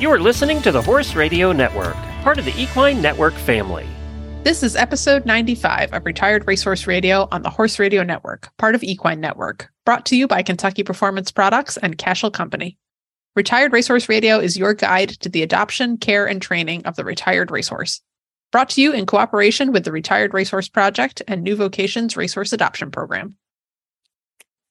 You are listening to the Horse Radio Network, part of the Equine Network family. This is episode 95 of Retired Racehorse Radio on the Horse Radio Network, part of Equine Network, brought to you by Kentucky Performance Products and Cashel Company. Retired Racehorse Radio is your guide to the adoption, care, and training of the retired racehorse. Brought to you in cooperation with the Retired Racehorse Project and New Vocations Racehorse Adoption Program.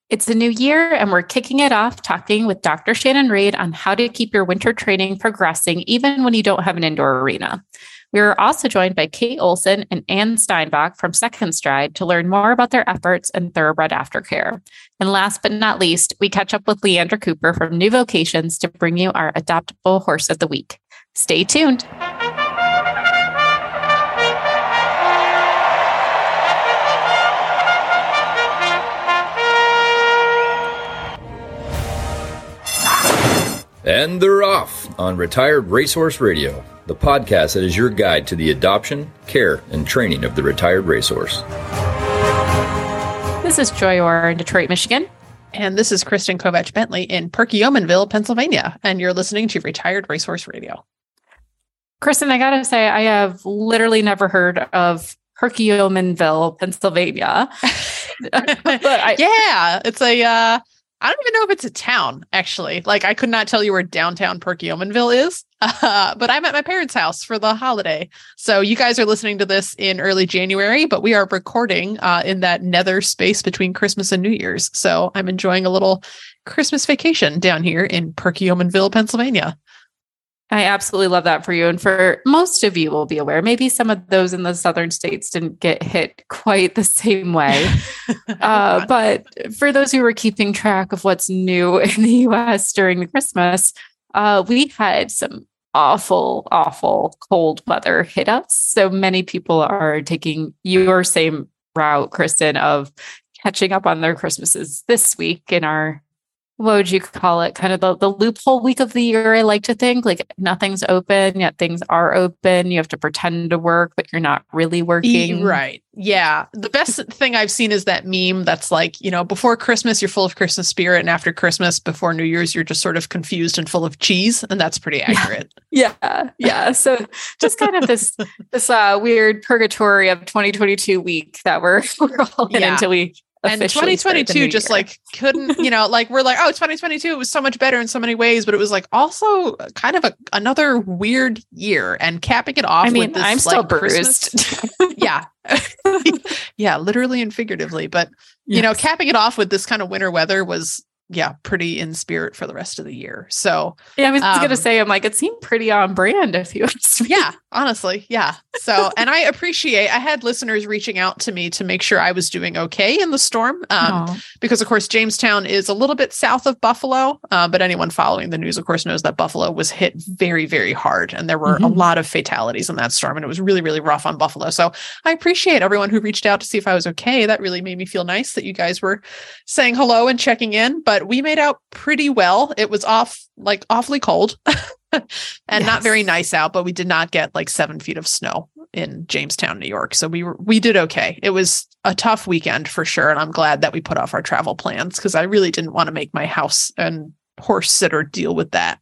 It's a new year, and we're kicking it off talking with Dr. Shannon Reed on how to keep your winter training progressing even when you don't have an indoor arena. We are also joined by Kate Olson and Ann Steinbach from Second Stride to learn more about their efforts in thoroughbred aftercare. And last but not least, we catch up with Leandra Cooper from New Vocations to bring you our adoptable horse of the week. Stay tuned. And they're off on Retired Racehorse Radio, the podcast that is your guide to the adoption, care, and training of the retired racehorse. This is Joy Orr in Detroit, Michigan. And this is Kristen Kovatch Bentley in Perkiomenville, Pennsylvania. And you're listening to Retired Racehorse Radio. Kristen, I gotta say, I have literally never heard of Perkiomenville, Pennsylvania. but I, yeah, it's a uh, I don't even know if it's a town, actually. Like, I could not tell you where downtown Perkiomenville is, uh, but I'm at my parents' house for the holiday. So, you guys are listening to this in early January, but we are recording uh, in that nether space between Christmas and New Year's. So, I'm enjoying a little Christmas vacation down here in Perkiomenville, Pennsylvania. I absolutely love that for you. And for most of you will be aware, maybe some of those in the southern states didn't get hit quite the same way. uh, but for those who were keeping track of what's new in the US during the Christmas, uh, we had some awful, awful cold weather hit us. So many people are taking your same route, Kristen, of catching up on their Christmases this week in our what would you call it? Kind of the, the loophole week of the year, I like to think. Like nothing's open, yet things are open. You have to pretend to work, but you're not really working. Right. Yeah. The best thing I've seen is that meme that's like, you know, before Christmas, you're full of Christmas spirit. And after Christmas, before New Year's, you're just sort of confused and full of cheese. And that's pretty accurate. Yeah. Yeah. yeah. So just kind of this, this uh, weird purgatory of 2022 week that we're, we're all in yeah. until we and 2022 just year. like couldn't you know like we're like oh 2022 it was so much better in so many ways but it was like also kind of a, another weird year and capping it off i mean this, i'm still like, bruised yeah yeah literally and figuratively but yes. you know capping it off with this kind of winter weather was yeah, pretty in spirit for the rest of the year. So yeah, I was um, gonna say, I'm like, it seemed pretty on brand if you Yeah, honestly. Yeah. So and I appreciate I had listeners reaching out to me to make sure I was doing okay in the storm. Um, because of course Jamestown is a little bit south of Buffalo. Uh, but anyone following the news, of course, knows that Buffalo was hit very, very hard and there were mm-hmm. a lot of fatalities in that storm. And it was really, really rough on Buffalo. So I appreciate everyone who reached out to see if I was okay. That really made me feel nice that you guys were saying hello and checking in. But we made out pretty well. It was off like awfully cold and yes. not very nice out, but we did not get like seven feet of snow in Jamestown, New York. So we were we did okay. It was a tough weekend for sure. And I'm glad that we put off our travel plans because I really didn't want to make my house and horse sitter deal with that.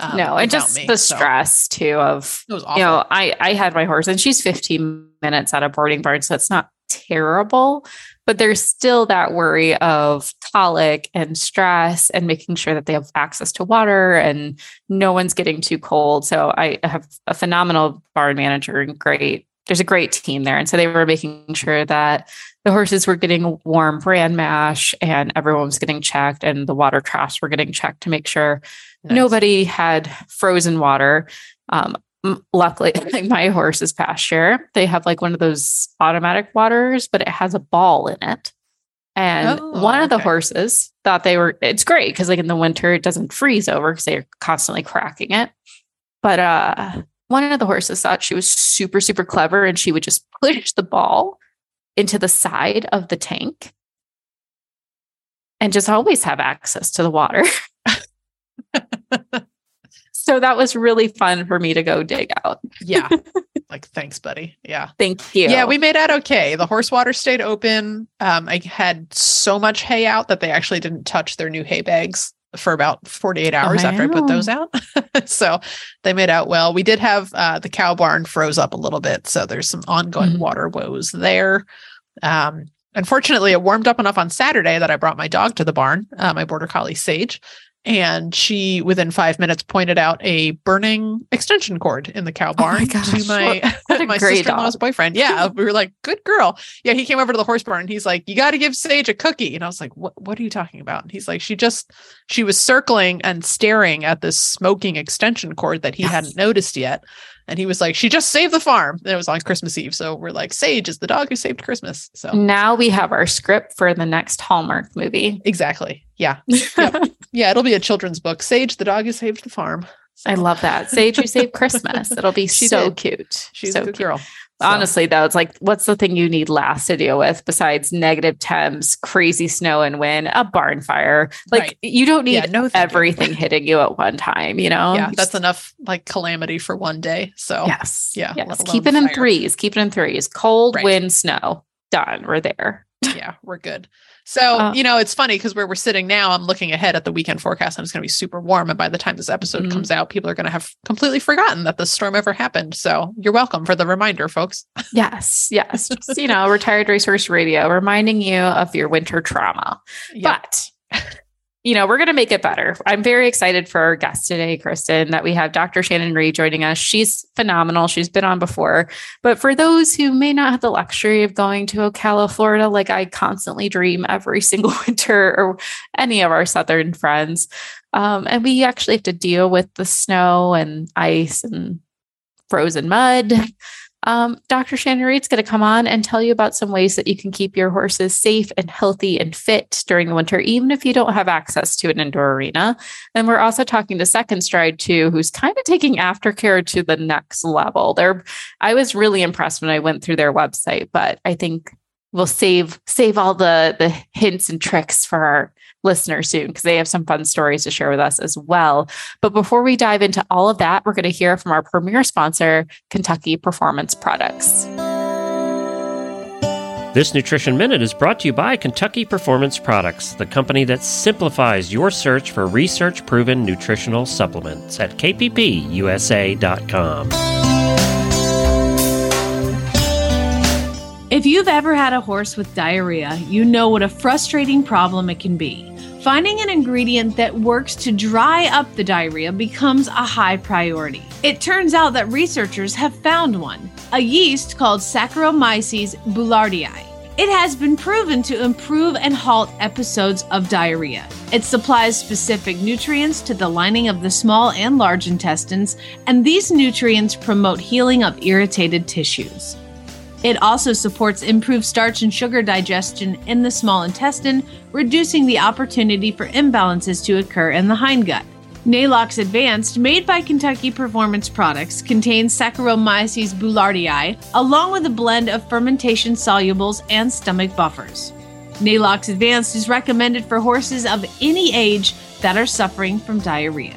Um, no, and just me, the so. stress too of you know, I I had my horse and she's 15 minutes out of boarding barn, so it's not terrible but there's still that worry of colic and stress and making sure that they have access to water and no one's getting too cold. So I have a phenomenal barn manager and great, there's a great team there. And so they were making sure that the horses were getting warm bran mash and everyone was getting checked and the water troughs were getting checked to make sure nice. nobody had frozen water. Um, luckily like my horse's pasture. They have like one of those automatic waters but it has a ball in it. And oh, one of the horses thought they were it's great because like in the winter it doesn't freeze over because they're constantly cracking it. But uh one of the horses thought she was super super clever and she would just push the ball into the side of the tank and just always have access to the water so that was really fun for me to go dig out. yeah. Like, thanks, buddy. Yeah. Thank you. Yeah, we made out okay. The horse water stayed open. Um, I had so much hay out that they actually didn't touch their new hay bags for about 48 hours after I put those out. so they made out well. We did have uh, the cow barn froze up a little bit. So there's some ongoing mm-hmm. water woes there. Um, unfortunately, it warmed up enough on Saturday that I brought my dog to the barn, uh, my border collie Sage, and she within five minutes pointed out a burning extension cord in the cow barn oh my to my my sister-in-law's boyfriend yeah we were like good girl yeah he came over to the horse barn and he's like you got to give sage a cookie and i was like what what are you talking about and he's like she just she was circling and staring at this smoking extension cord that he yes. hadn't noticed yet and he was like, "She just saved the farm." And it was on Christmas Eve, so we're like, "Sage is the dog who saved Christmas." So now we have our script for the next Hallmark movie. Exactly. Yeah. Yep. Yeah. It'll be a children's book. Sage, the dog who saved the farm. So. I love that. Sage who saved Christmas. It'll be so did. cute. She's so a good cute. girl. So. Honestly, though, it's like, what's the thing you need last to deal with besides negative temps, crazy snow and wind, a barn fire? Like, right. you don't need yeah, no everything you. hitting you at one time, you know? Yeah, that's enough like calamity for one day. So, yes. Yeah. Yes. Keep it in threes. Keep it in threes. Cold, right. wind, snow. Done. We're there. yeah, we're good. So, uh, you know, it's funny because where we're sitting now, I'm looking ahead at the weekend forecast and it's going to be super warm. And by the time this episode mm-hmm. comes out, people are going to have completely forgotten that the storm ever happened. So you're welcome for the reminder, folks. Yes. Yes. Just, you know, retired racehorse radio reminding you of your winter trauma. Yep. But you know, we're going to make it better. I'm very excited for our guest today, Kristen, that we have Dr. Shannon Reed joining us. She's phenomenal. She's been on before. But for those who may not have the luxury of going to Ocala, Florida, like I constantly dream every single winter or any of our Southern friends, um, and we actually have to deal with the snow and ice and frozen mud. Um, Dr. Shannon Reed's going to come on and tell you about some ways that you can keep your horses safe and healthy and fit during the winter, even if you don't have access to an indoor arena. And we're also talking to Second Stride too, who's kind of taking aftercare to the next level. I was really impressed when I went through their website, but I think we'll save save all the the hints and tricks for our listeners soon because they have some fun stories to share with us as well. But before we dive into all of that, we're going to hear from our premier sponsor, Kentucky Performance Products. This Nutrition Minute is brought to you by Kentucky Performance Products, the company that simplifies your search for research proven nutritional supplements at kppusa.com. If you've ever had a horse with diarrhea, you know what a frustrating problem it can be. Finding an ingredient that works to dry up the diarrhea becomes a high priority. It turns out that researchers have found one a yeast called Saccharomyces boulardii. It has been proven to improve and halt episodes of diarrhea. It supplies specific nutrients to the lining of the small and large intestines, and these nutrients promote healing of irritated tissues. It also supports improved starch and sugar digestion in the small intestine, reducing the opportunity for imbalances to occur in the hindgut. Neigh-Lox Advanced, made by Kentucky Performance Products, contains Saccharomyces boulardii, along with a blend of fermentation solubles and stomach buffers. Neigh-Lox Advanced is recommended for horses of any age that are suffering from diarrhea.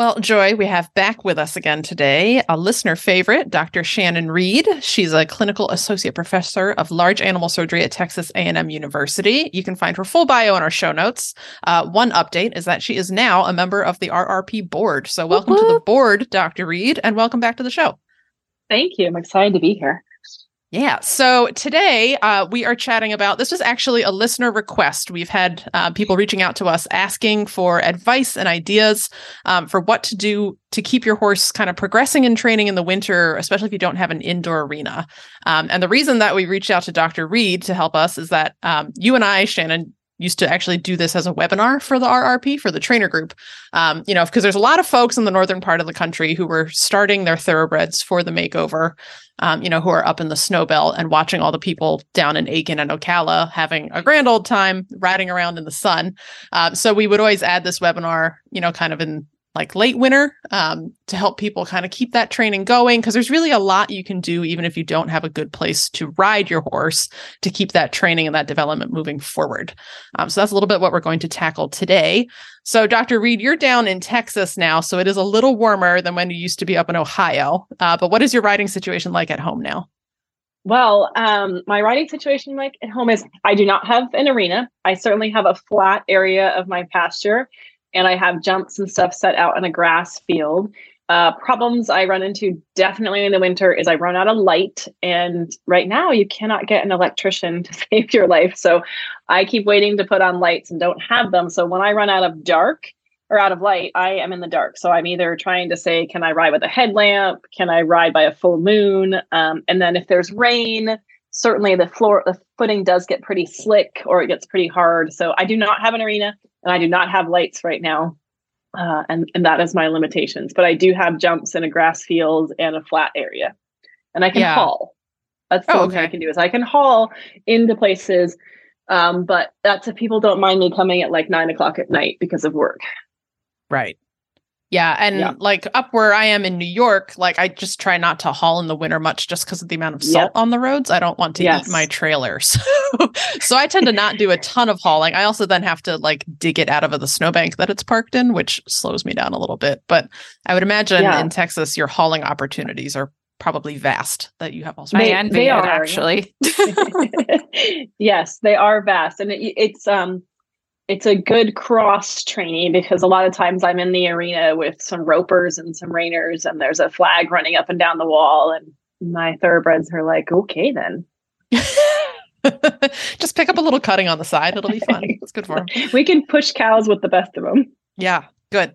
Well, Joy, we have back with us again today a listener favorite, Dr. Shannon Reed. She's a clinical associate professor of large animal surgery at Texas A&M University. You can find her full bio in our show notes. Uh, one update is that she is now a member of the RRP board. So, welcome to the board, Dr. Reed, and welcome back to the show. Thank you. I'm excited to be here. Yeah. So today uh, we are chatting about this was actually a listener request. We've had uh, people reaching out to us asking for advice and ideas um, for what to do to keep your horse kind of progressing in training in the winter, especially if you don't have an indoor arena. Um, and the reason that we reached out to Dr. Reed to help us is that um, you and I, Shannon, used to actually do this as a webinar for the RRP for the trainer group. Um, you know, because there's a lot of folks in the northern part of the country who were starting their thoroughbreds for the makeover. Um, you know, who are up in the snow belt and watching all the people down in Aiken and Ocala having a grand old time riding around in the sun. Uh, so we would always add this webinar, you know, kind of in like late winter um, to help people kind of keep that training going because there's really a lot you can do even if you don't have a good place to ride your horse to keep that training and that development moving forward. Um, so that's a little bit what we're going to tackle today. So dr reed you're down in texas now so it is a little warmer than when you used to be up in ohio. Uh, but what is your riding situation like at home now? Well, um, my riding situation like at home is I do not have an arena. I certainly have a flat area of my pasture and I have jumps and stuff set out in a grass field. Uh, problems I run into definitely in the winter is I run out of light, and right now you cannot get an electrician to save your life. So I keep waiting to put on lights and don't have them. So when I run out of dark or out of light, I am in the dark. So I'm either trying to say, can I ride with a headlamp? Can I ride by a full moon? Um, and then if there's rain, certainly the floor, the footing does get pretty slick or it gets pretty hard. So I do not have an arena and I do not have lights right now. Uh, and, and that is my limitations. But I do have jumps in a grass field and a flat area. And I can yeah. haul. That's the oh, okay. thing I can do is I can haul into places. Um, but that's if people don't mind me coming at like nine o'clock at night because of work. Right. Yeah, and yeah. like up where I am in New York, like I just try not to haul in the winter much just because of the amount of salt yep. on the roads. I don't want to yes. eat my trailers. so so I tend to not do a ton of hauling. I also then have to like dig it out of the snowbank that it's parked in, which slows me down a little bit. But I would imagine yeah. in Texas your hauling opportunities are probably vast that you have also. They, I they are actually. yes, they are vast, and it, it's um it's a good cross training because a lot of times I'm in the arena with some ropers and some reiners, and there's a flag running up and down the wall, and my thoroughbreds are like, okay, then. Just pick up a little cutting on the side. It'll be fun. It's good for them. we can push cows with the best of them. Yeah, good.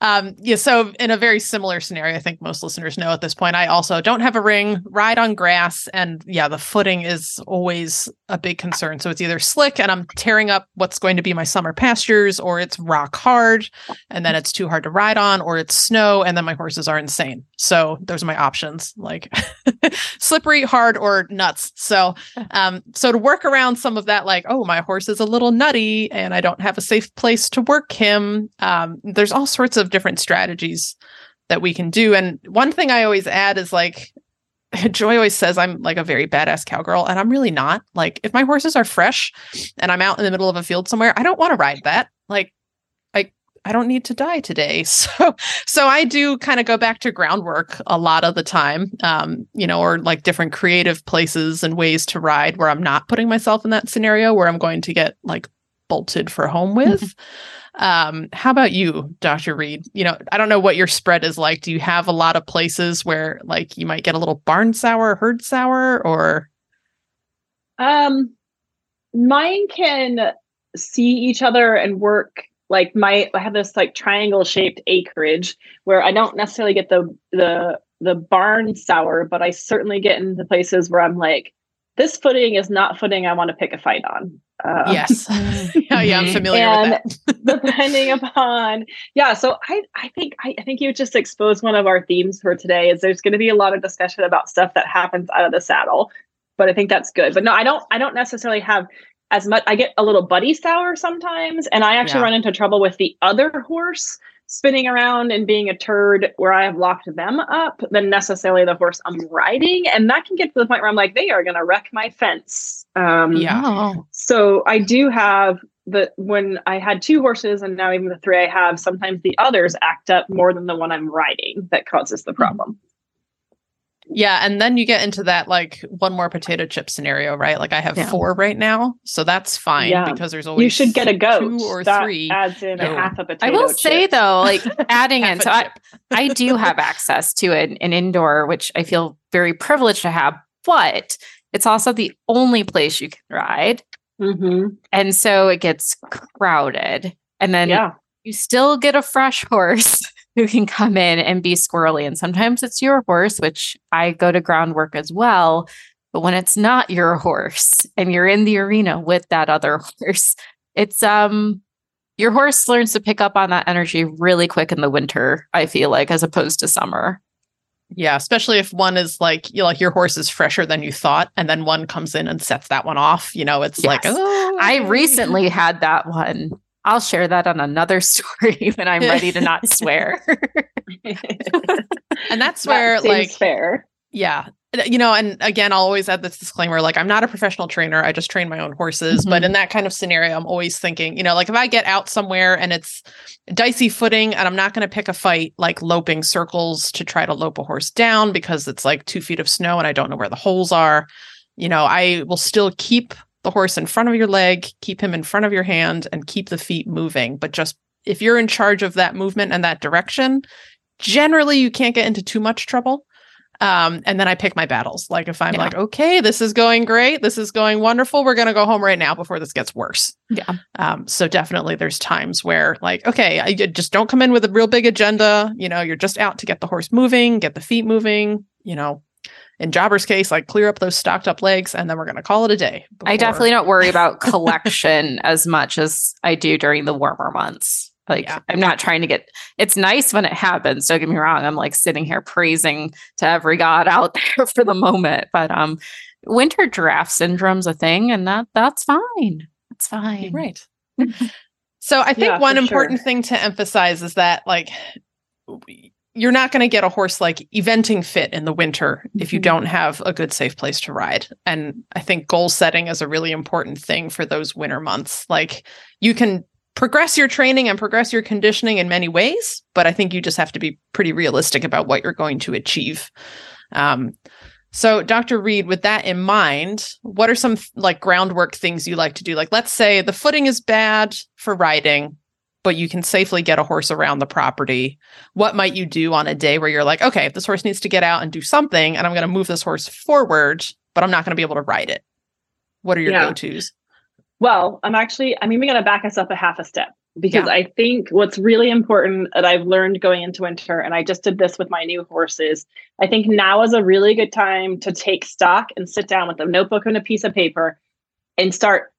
Um, yeah, so in a very similar scenario, I think most listeners know at this point, I also don't have a ring, ride on grass, and yeah, the footing is always a big concern. So it's either slick and I'm tearing up what's going to be my summer pastures, or it's rock hard and then it's too hard to ride on, or it's snow and then my horses are insane. So those are my options, like slippery, hard, or nuts. So um, so to work around some of that, like, oh, my horse is a little nutty and I don't have a safe place to work him. Um, there's all sorts of different strategies that we can do. And one thing I always add is like Joy always says I'm like a very badass cowgirl, and I'm really not. Like, if my horses are fresh and I'm out in the middle of a field somewhere, I don't want to ride that. Like, I I don't need to die today. So so I do kind of go back to groundwork a lot of the time. Um, you know, or like different creative places and ways to ride where I'm not putting myself in that scenario where I'm going to get like bolted for home with. Um, how about you, Dr. Reed? You know, I don't know what your spread is like. Do you have a lot of places where like you might get a little barn sour, herd sour, or um mine can see each other and work like my I have this like triangle shaped acreage where I don't necessarily get the the the barn sour, but I certainly get into places where I'm like, this footing is not footing I want to pick a fight on. Um, yes. yeah, yeah, I'm familiar and with that. depending upon, yeah. So I, I think, I, I think you just exposed one of our themes for today. Is there's going to be a lot of discussion about stuff that happens out of the saddle, but I think that's good. But no, I don't, I don't necessarily have as much. I get a little buddy sour sometimes, and I actually yeah. run into trouble with the other horse spinning around and being a turd where I have locked them up than necessarily the horse I'm riding. And that can get to the point where I'm like, they are going to wreck my fence. Um, yeah. So I do have the when I had two horses and now even the three I have, sometimes the others act up more than the one I'm riding that causes the mm-hmm. problem. Mm-hmm. Yeah, and then you get into that like one more potato chip scenario, right? Like I have yeah. four right now, so that's fine yeah. because there's always you should get a goat two or that three. Adds in a half a potato. I will chip. say though, like adding in, so I, I do have access to an, an indoor, which I feel very privileged to have, but it's also the only place you can ride, mm-hmm. and so it gets crowded, and then yeah. you still get a fresh horse who can come in and be squirrely. And sometimes it's your horse, which I go to groundwork as well. But when it's not your horse and you're in the arena with that other horse, it's um your horse learns to pick up on that energy really quick in the winter, I feel like, as opposed to summer. Yeah, especially if one is like you know, like your horse is fresher than you thought, and then one comes in and sets that one off. You know, it's yes. like oh. I recently had that one. I'll share that on another story when I'm ready to not swear. and that's where that like fair. Yeah, you know, and again, I'll always add this disclaimer like, I'm not a professional trainer. I just train my own horses. Mm-hmm. But in that kind of scenario, I'm always thinking, you know, like if I get out somewhere and it's dicey footing and I'm not going to pick a fight like loping circles to try to lope a horse down because it's like two feet of snow and I don't know where the holes are, you know, I will still keep the horse in front of your leg, keep him in front of your hand, and keep the feet moving. But just if you're in charge of that movement and that direction, generally you can't get into too much trouble. Um, and then I pick my battles. Like if I'm yeah. like, okay, this is going great, this is going wonderful, we're gonna go home right now before this gets worse. Yeah. Um, so definitely there's times where like, okay, I just don't come in with a real big agenda. You know, you're just out to get the horse moving, get the feet moving, you know. In Jobber's case, like clear up those stocked up legs and then we're gonna call it a day. Before... I definitely don't worry about collection as much as I do during the warmer months. Like yeah. I'm not trying to get it's nice when it happens. Don't get me wrong. I'm like sitting here praising to every god out there for the moment. But um winter giraffe syndrome's a thing and that that's fine. It's fine. Right. so I think yeah, one important sure. thing to emphasize is that like you're not going to get a horse like eventing fit in the winter mm-hmm. if you mm-hmm. don't have a good safe place to ride and i think goal setting is a really important thing for those winter months like you can progress your training and progress your conditioning in many ways, but I think you just have to be pretty realistic about what you're going to achieve. Um, so, Dr. Reed, with that in mind, what are some like groundwork things you like to do? Like, let's say the footing is bad for riding, but you can safely get a horse around the property. What might you do on a day where you're like, okay, if this horse needs to get out and do something, and I'm going to move this horse forward, but I'm not going to be able to ride it? What are your yeah. go tos? Well, I'm actually, I'm even going to back us up a half a step because yeah. I think what's really important that I've learned going into winter, and I just did this with my new horses. I think now is a really good time to take stock and sit down with a notebook and a piece of paper and start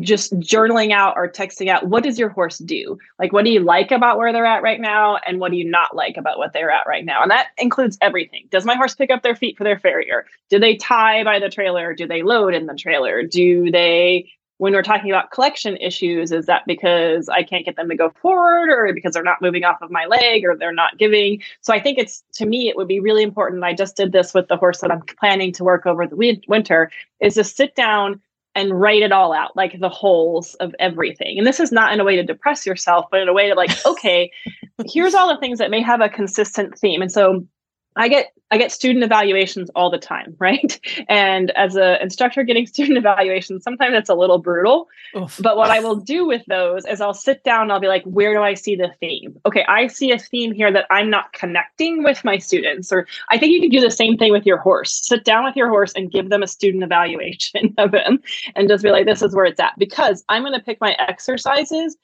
just journaling out or texting out what does your horse do? Like what do you like about where they're at right now? And what do you not like about what they're at right now? And that includes everything. Does my horse pick up their feet for their farrier? Do they tie by the trailer? Do they load in the trailer? Do they when we're talking about collection issues, is that because I can't get them to go forward or because they're not moving off of my leg or they're not giving? So I think it's to me, it would be really important. I just did this with the horse that I'm planning to work over the winter is to sit down and write it all out, like the holes of everything. And this is not in a way to depress yourself, but in a way to like, okay, here's all the things that may have a consistent theme. And so I get I get student evaluations all the time, right? And as an instructor getting student evaluations, sometimes it's a little brutal. Oof. But what I will do with those is I'll sit down and I'll be like, where do I see the theme? Okay, I see a theme here that I'm not connecting with my students. Or I think you can do the same thing with your horse. Sit down with your horse and give them a student evaluation of him and just be like, this is where it's at. Because I'm going to pick my exercises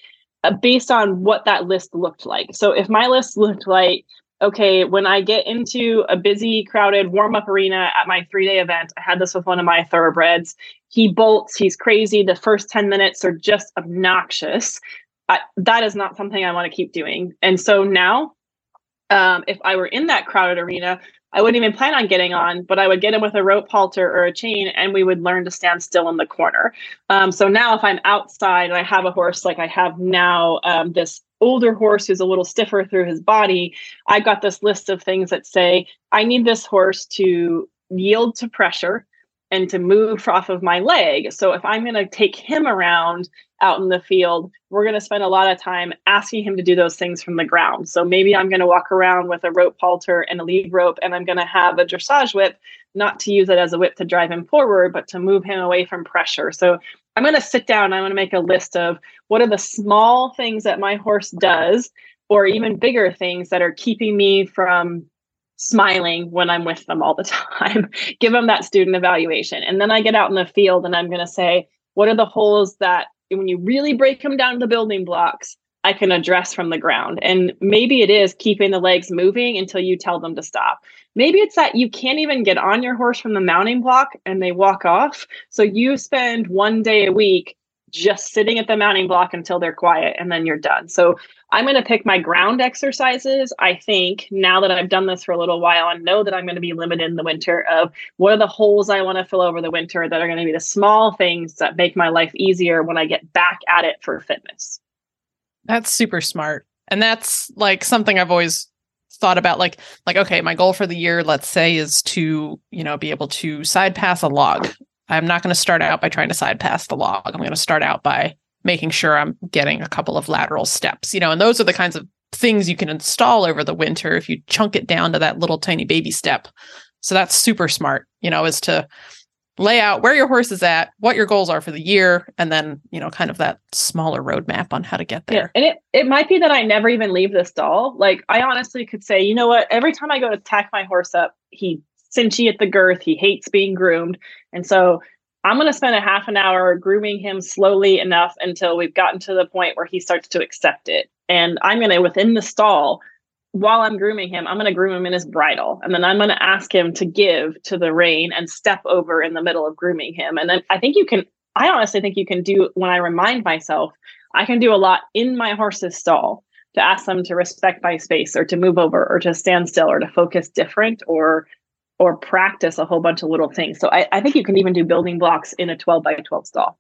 uh, based on what that list looked like. So if my list looked like okay, when I get into a busy, crowded warm up arena at my three day event, I had this with one of my thoroughbreds. He bolts, he's crazy. The first 10 minutes are just obnoxious. I, that is not something I want to keep doing. And so now, um, if I were in that crowded arena, I wouldn't even plan on getting on, but I would get him with a rope halter or a chain, and we would learn to stand still in the corner. Um, so now, if I'm outside and I have a horse like I have now, um, this older horse who's a little stiffer through his body, I've got this list of things that say, I need this horse to yield to pressure and to move off of my leg. So if I'm going to take him around out in the field, we're going to spend a lot of time asking him to do those things from the ground. So maybe I'm going to walk around with a rope halter and a lead rope, and I'm going to have a dressage whip, not to use it as a whip to drive him forward, but to move him away from pressure. So I'm going to sit down. I'm going to make a list of what are the small things that my horse does, or even bigger things that are keeping me from smiling when I'm with them all the time. Give them that student evaluation. And then I get out in the field and I'm going to say, what are the holes that when you really break them down to the building blocks, I can address from the ground. And maybe it is keeping the legs moving until you tell them to stop. Maybe it's that you can't even get on your horse from the mounting block and they walk off. So you spend one day a week just sitting at the mounting block until they're quiet and then you're done. So I'm going to pick my ground exercises. I think now that I've done this for a little while and know that I'm going to be limited in the winter of what are the holes I want to fill over the winter that are going to be the small things that make my life easier when I get back at it for fitness. That's super smart. And that's like something I've always thought about like like okay, my goal for the year let's say is to, you know, be able to side pass a log. I'm not going to start out by trying to side pass the log. I'm going to start out by making sure I'm getting a couple of lateral steps, you know, and those are the kinds of things you can install over the winter if you chunk it down to that little tiny baby step. So that's super smart, you know, is to lay out where your horse is at, what your goals are for the year, and then, you know, kind of that smaller roadmap on how to get there. Yeah. And it, it might be that I never even leave the stall. Like I honestly could say, you know what, every time I go to tack my horse up, he cinchy at the girth, he hates being groomed. And so I'm going to spend a half an hour grooming him slowly enough until we've gotten to the point where he starts to accept it. And I'm going to, within the stall, while I'm grooming him, I'm going to groom him in his bridle. And then I'm going to ask him to give to the rein and step over in the middle of grooming him. And then I think you can, I honestly think you can do, when I remind myself, I can do a lot in my horse's stall to ask them to respect my space or to move over or to stand still or to focus different or or practice a whole bunch of little things. So I, I think you can even do building blocks in a 12 by 12 stall.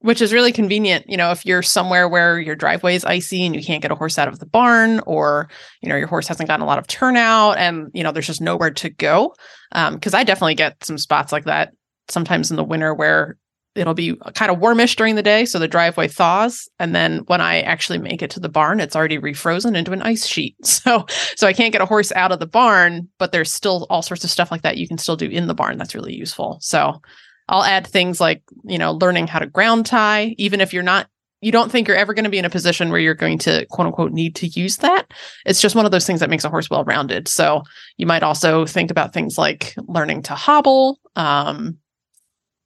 Which is really convenient, you know, if you're somewhere where your driveway is icy and you can't get a horse out of the barn, or you know your horse hasn't gotten a lot of turnout, and you know there's just nowhere to go. Because um, I definitely get some spots like that sometimes in the winter where it'll be kind of warmish during the day so the driveway thaws and then when i actually make it to the barn it's already refrozen into an ice sheet so so i can't get a horse out of the barn but there's still all sorts of stuff like that you can still do in the barn that's really useful so i'll add things like you know learning how to ground tie even if you're not you don't think you're ever going to be in a position where you're going to quote unquote need to use that it's just one of those things that makes a horse well rounded so you might also think about things like learning to hobble um,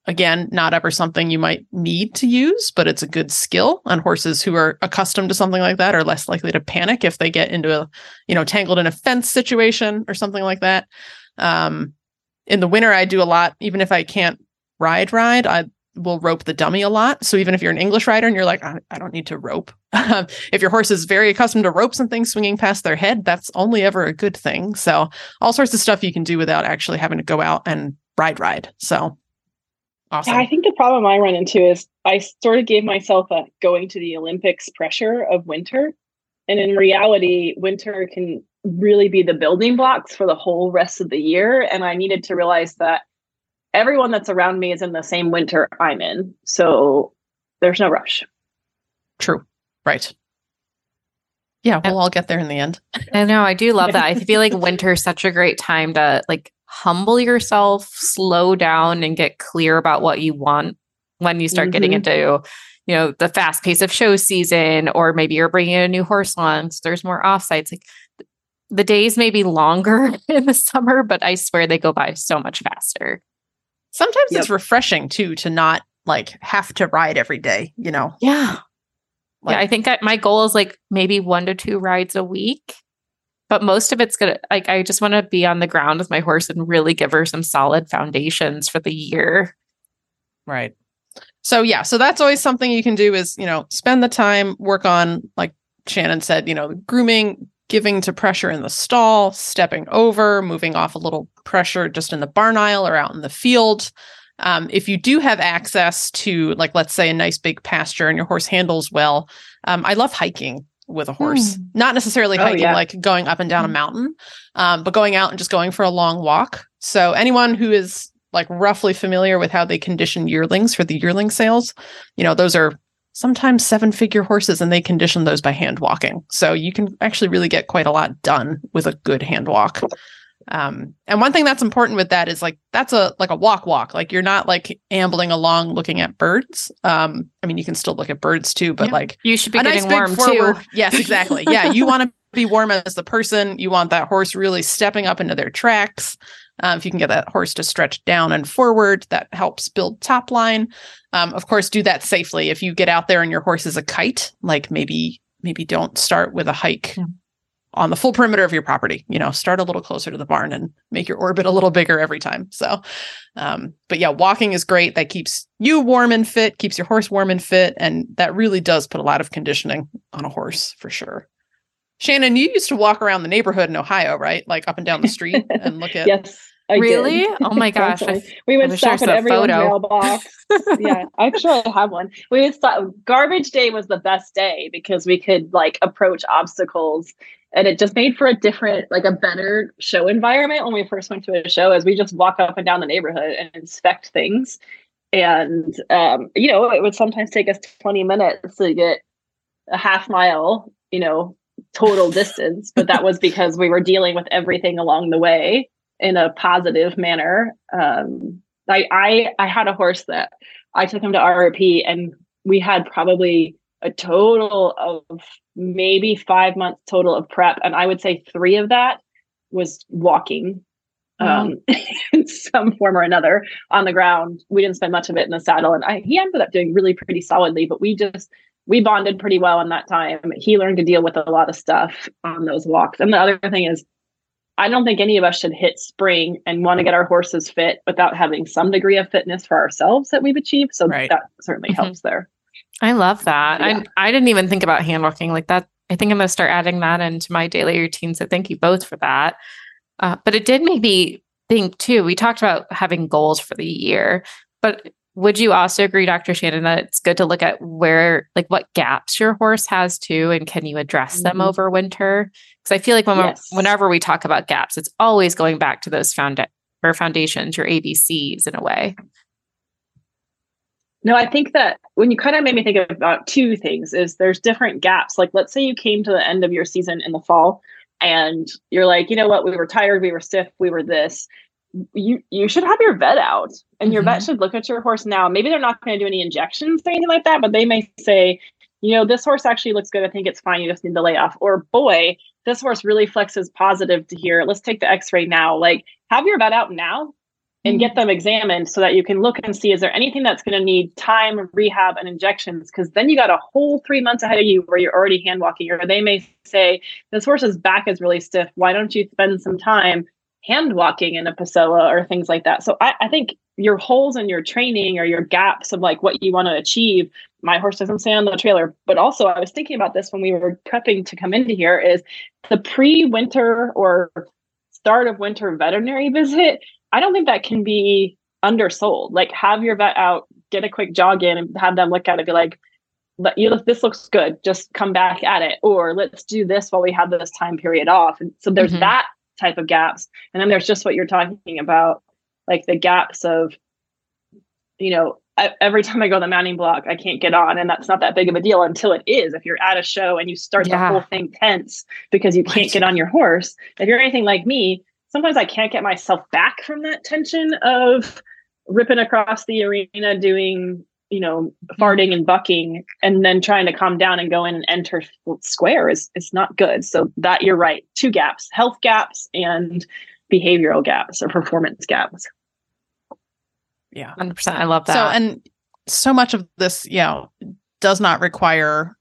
again, not ever something you might need to use, but it's a good skill. And horses who are accustomed to something like that are less likely to panic if they get into a, you know, tangled in a fence situation or something like that. Um, in the winter, I do a lot, even if I can't ride, ride, I will rope the dummy a lot. So even if you're an English rider and you're like, I, I don't need to rope, if your horse is very accustomed to ropes and things swinging past their head, that's only ever a good thing. So all sorts of stuff you can do without actually having to go out and ride, ride. So Awesome. Yeah, I think the problem I run into is I sort of gave myself a going to the Olympics pressure of winter. And in reality, winter can really be the building blocks for the whole rest of the year. And I needed to realize that everyone that's around me is in the same winter I'm in. So there's no rush. True. Right. Yeah, we'll all get there in the end. I know. I do love that. I feel like winter's such a great time to like humble yourself, slow down, and get clear about what you want when you start mm-hmm. getting into you know the fast pace of show season or maybe you're bringing in a new horse along so there's more offsites like the days may be longer in the summer but i swear they go by so much faster sometimes yep. it's refreshing too to not like have to ride every day you know? Yeah. Like, yeah i think my goal is like maybe one to two rides a week but most of it's gonna like i just want to be on the ground with my horse and really give her some solid foundations for the year. Right. So yeah so that's always something you can do is you know spend the time work on like shannon said you know grooming giving to pressure in the stall stepping over moving off a little pressure just in the barn aisle or out in the field um, if you do have access to like let's say a nice big pasture and your horse handles well um, i love hiking with a horse. Mm. Not necessarily oh, hiking, yeah. like going up and down mm. a hmm. mountain, um, but going out and just going for a long walk. So anyone who is like roughly familiar with how they condition yearlings for the yearling sales, you know, those are sometimes seven figure horses and they condition those by hand walking. So you can actually really get quite a lot done with a good hand walk. Um, and one thing that's important with that is like that's a like a walk walk. Like you're not like ambling along looking at birds. Um, I mean you can still look at birds too, but yeah. like you should be getting nice warm forward. too. Yes, exactly. yeah, you want to be warm as the person. You want that horse really stepping up into their tracks. Um, if you can get that horse to stretch down and forward, that helps build top line. Um, of course, do that safely. If you get out there and your horse is a kite, like maybe maybe don't start with a hike on the full perimeter of your property. You know, start a little closer to the barn and make your orbit a little bigger every time. So, um, but yeah, walking is great. That keeps you warm and fit, keeps your horse warm and fit, and that really does put a lot of conditioning on a horse for sure. Shannon, you used to walk around the neighborhood in Ohio, right? Like up and down the street and look at. yes. I really? Did. Oh my gosh! we would stop at everyone's mailbox. yeah, I'm sure I have one. We would stop. Garbage day was the best day because we could like approach obstacles, and it just made for a different, like a better show environment when we first went to a show. As we just walk up and down the neighborhood and inspect things, and um, you know, it would sometimes take us 20 minutes to get a half mile, you know, total distance, but that was because we were dealing with everything along the way in a positive manner. Um, I, I I had a horse that I took him to RRP, and we had probably a total of maybe five months total of prep, and I would say three of that was walking. Um, in some form or another on the ground. We didn't spend much of it in the saddle, and I, he ended up doing really pretty solidly. But we just we bonded pretty well in that time. He learned to deal with a lot of stuff on those walks. And the other thing is, I don't think any of us should hit spring and want to get our horses fit without having some degree of fitness for ourselves that we've achieved. So right. that certainly mm-hmm. helps there. I love that. Yeah. I I didn't even think about hand walking like that. I think I'm going to start adding that into my daily routine. So thank you both for that. Uh, but it did make me think too. We talked about having goals for the year, but would you also agree, Dr. Shannon, that it's good to look at where, like, what gaps your horse has too, and can you address mm-hmm. them over winter? Because I feel like when yes. whenever we talk about gaps, it's always going back to those found or foundations, your ABCs in a way. No, I think that when you kind of made me think about two things is there's different gaps. Like, let's say you came to the end of your season in the fall and you're like, you know what, we were tired, we were stiff, we were this you you should have your vet out and your mm-hmm. vet should look at your horse now. Maybe they're not going to do any injections or anything like that but they may say you know this horse actually looks good. I think it's fine. You just need to lay off. Or boy this horse really flexes positive to here. Let's take the x-ray now. Like have your vet out now and get mm-hmm. them examined so that you can look and see is there anything that's going to need time rehab and injections? Because then you got a whole three months ahead of you where you're already hand walking. Or they may say this horse's back is really stiff. Why don't you spend some time hand walking in a Pasella or things like that. So I, I think your holes in your training or your gaps of like what you want to achieve. My horse doesn't stay on the trailer, but also I was thinking about this when we were prepping to come into here is the pre-winter or start of winter veterinary visit. I don't think that can be undersold. Like have your vet out, get a quick jog in and have them look at it, be like, you this looks good just come back at it or let's do this while we have this time period off and so there's mm-hmm. that type of gaps. And then there's just what you're talking about, like the gaps of, you know, every time I go the mounting block, I can't get on. And that's not that big of a deal until it is. If you're at a show and you start yeah. the whole thing tense because you can't get on your horse, if you're anything like me, sometimes I can't get myself back from that tension of ripping across the arena doing you know, farting and bucking and then trying to calm down and go in and enter square is is not good. So that you're right. Two gaps, health gaps and behavioral gaps or performance gaps. Yeah. 100%. I love that. So and so much of this, you know, does not require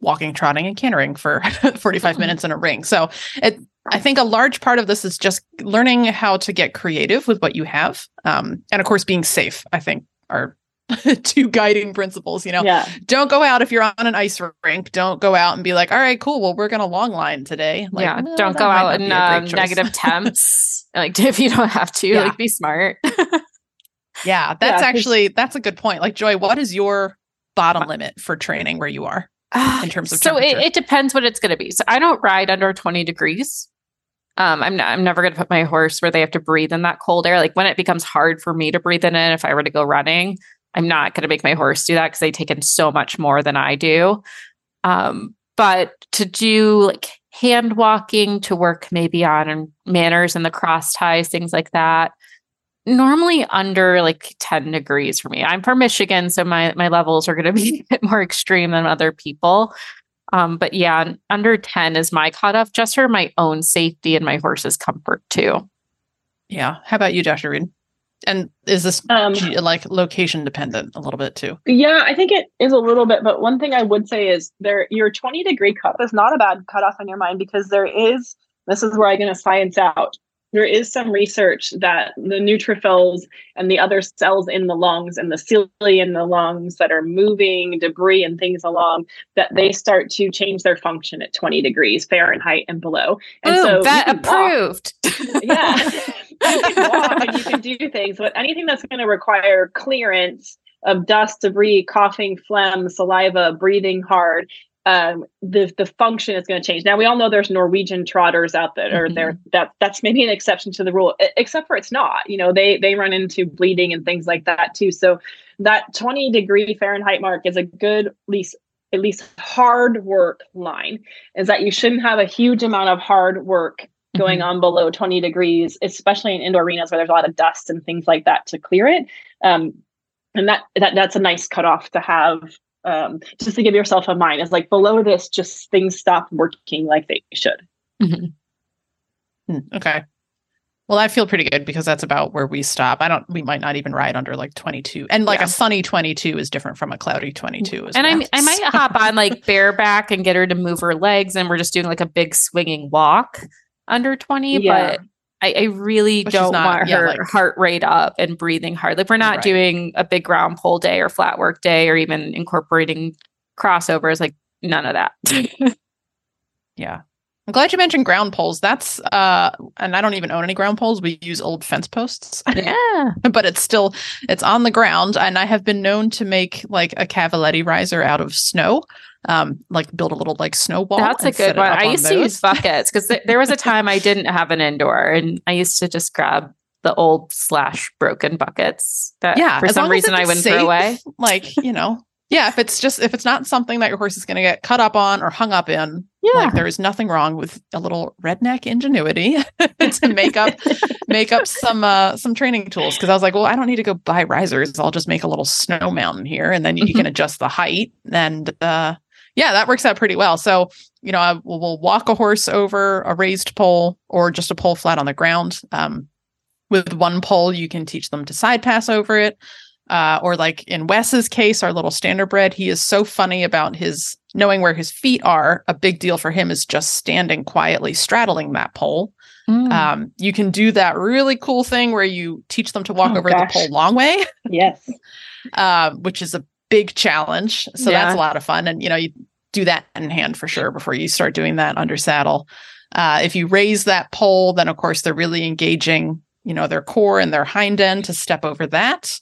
walking, trotting, and cantering for 45 mm-hmm. minutes in a ring. So it, I think a large part of this is just learning how to get creative with what you have. Um, and of course, being safe, I think, are two guiding principles you know? Yeah. don't go out if you're on an ice rink. Don't go out and be like all right cool well we're gonna long line today. Like, yeah no, don't go out in um, negative temps. Like if you don't have to yeah. like be smart. Yeah that's yeah, actually that's a good point. Like joy what is your bottom limit for training where you are in terms of so it, it, depends what it's going to be. So i don't ride under 20 degrees. Um, I'm, I'm never going to put my horse where they have to breathe in that cold air. Like when it becomes hard for me to breathe in it, if I were to go running, I'm not going to make my horse do that because they take in so much more than I do. Um, but to do like hand walking, to work maybe on manners and the cross ties, things like that, normally under like 10 degrees for me. I'm from Michigan, so my my levels are going to be a bit more extreme than other people. Um, but yeah, under 10 is my cutoff just for my own safety and my horse's comfort too. Yeah. How about you, Joshua Reed? And is this um, like location dependent a little bit too? Yeah, I think it is a little bit. But one thing I would say is there your 20 degree cut is not a bad cutoff on your mind because there is this is where I'm going to science out there is some research that the neutrophils and the other cells in the lungs and the cilia in the lungs that are moving debris and things along that they start to change their function at 20 degrees Fahrenheit and below. And Boom, so that approved. Walk. yeah. you can walk and you can do things, but anything that's going to require clearance of dust, debris, coughing, phlegm, saliva, breathing hard, um, the the function is going to change. Now we all know there's Norwegian trotters out there, mm-hmm. there that that's maybe an exception to the rule, except for it's not. You know, they they run into bleeding and things like that too. So that 20 degree Fahrenheit mark is a good at least at least hard work line. Is that you shouldn't have a huge amount of hard work going mm-hmm. on below 20 degrees, especially in indoor arenas where there's a lot of dust and things like that to clear it. Um, and that that that's a nice cutoff to have um, just to give yourself a mind is like below this just things stop working like they should mm-hmm. Hmm, okay well i feel pretty good because that's about where we stop i don't we might not even ride under like 22 and like yeah. a sunny 22 is different from a cloudy 22 and well. I, I might hop on like bareback and get her to move her legs and we're just doing like a big swinging walk under 20 yeah. but I, I really Which don't not, want yeah, her like, heart rate up and breathing hard. Like we're not right. doing a big ground pole day or flat work day or even incorporating crossovers. Like none of that. yeah. I'm glad you mentioned ground poles. That's uh and I don't even own any ground poles. We use old fence posts. Yeah. but it's still it's on the ground and I have been known to make like a cavaletti riser out of snow um, like build a little like snowball. That's a good one. I used to use buckets because th- there was a time I didn't have an indoor, and I used to just grab the old slash broken buckets that yeah, for some reason I wouldn't safe, throw away. Like you know, yeah, if it's just if it's not something that your horse is going to get cut up on or hung up in, yeah, like there is nothing wrong with a little redneck ingenuity to make up make up some uh some training tools. Because I was like, well, I don't need to go buy risers. I'll just make a little snow mountain here, and then you, mm-hmm. can adjust the height and uh yeah, that works out pretty well. So, you know, I will we'll walk a horse over a raised pole or just a pole flat on the ground. Um, with one pole, you can teach them to side pass over it. Uh, or like in Wes's case, our little standardbred, he is so funny about his knowing where his feet are. A big deal for him is just standing quietly straddling that pole. Mm. Um, you can do that really cool thing where you teach them to walk oh, over gosh. the pole long way. Yes. uh, which is a big challenge. So yeah. that's a lot of fun. And, you know, you do that in hand for sure before you start doing that under saddle. Uh, if you raise that pole, then of course they're really engaging, you know, their core and their hind end to step over that.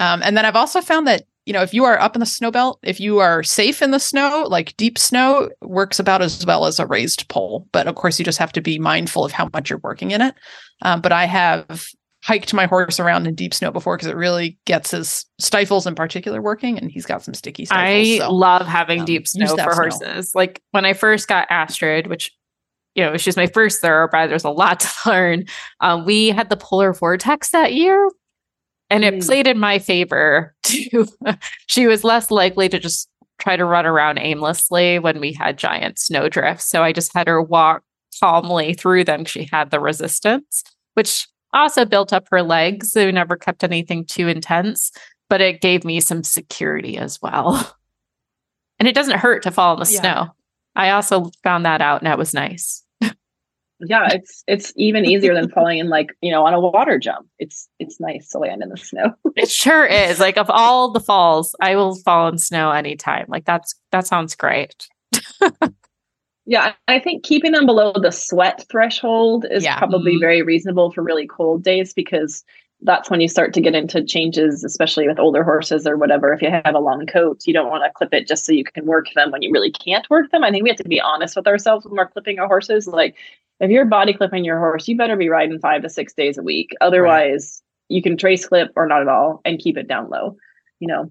Um, and then I've also found that, you know, if you are up in the snow belt, if you are safe in the snow, like deep snow works about as well as a raised pole. But of course, you just have to be mindful of how much you're working in it. Um, but I have hiked my horse around in deep snow before because it really gets his stifles in particular working and he's got some sticky stifles. I so, love having um, deep snow for horses. Snow. Like when I first got Astrid, which you know, she's my first thoroughbred. There's a lot to learn. Um, we had the polar vortex that year, and it mm. played in my favor. To she was less likely to just try to run around aimlessly when we had giant snowdrifts. So I just had her walk calmly through them. She had the resistance, which also built up her legs. So we never kept anything too intense, but it gave me some security as well. And it doesn't hurt to fall in the yeah. snow. I also found that out and that was nice. Yeah, it's it's even easier than falling in like, you know, on a water jump. It's it's nice to land in the snow. it sure is. Like of all the falls, I will fall in snow anytime. Like that's that sounds great. Yeah, I think keeping them below the sweat threshold is yeah. probably mm-hmm. very reasonable for really cold days because that's when you start to get into changes, especially with older horses or whatever. If you have a long coat, you don't want to clip it just so you can work them when you really can't work them. I think we have to be honest with ourselves when we're clipping our horses. Like, if you're body clipping your horse, you better be riding five to six days a week. Otherwise, right. you can trace clip or not at all and keep it down low. You know,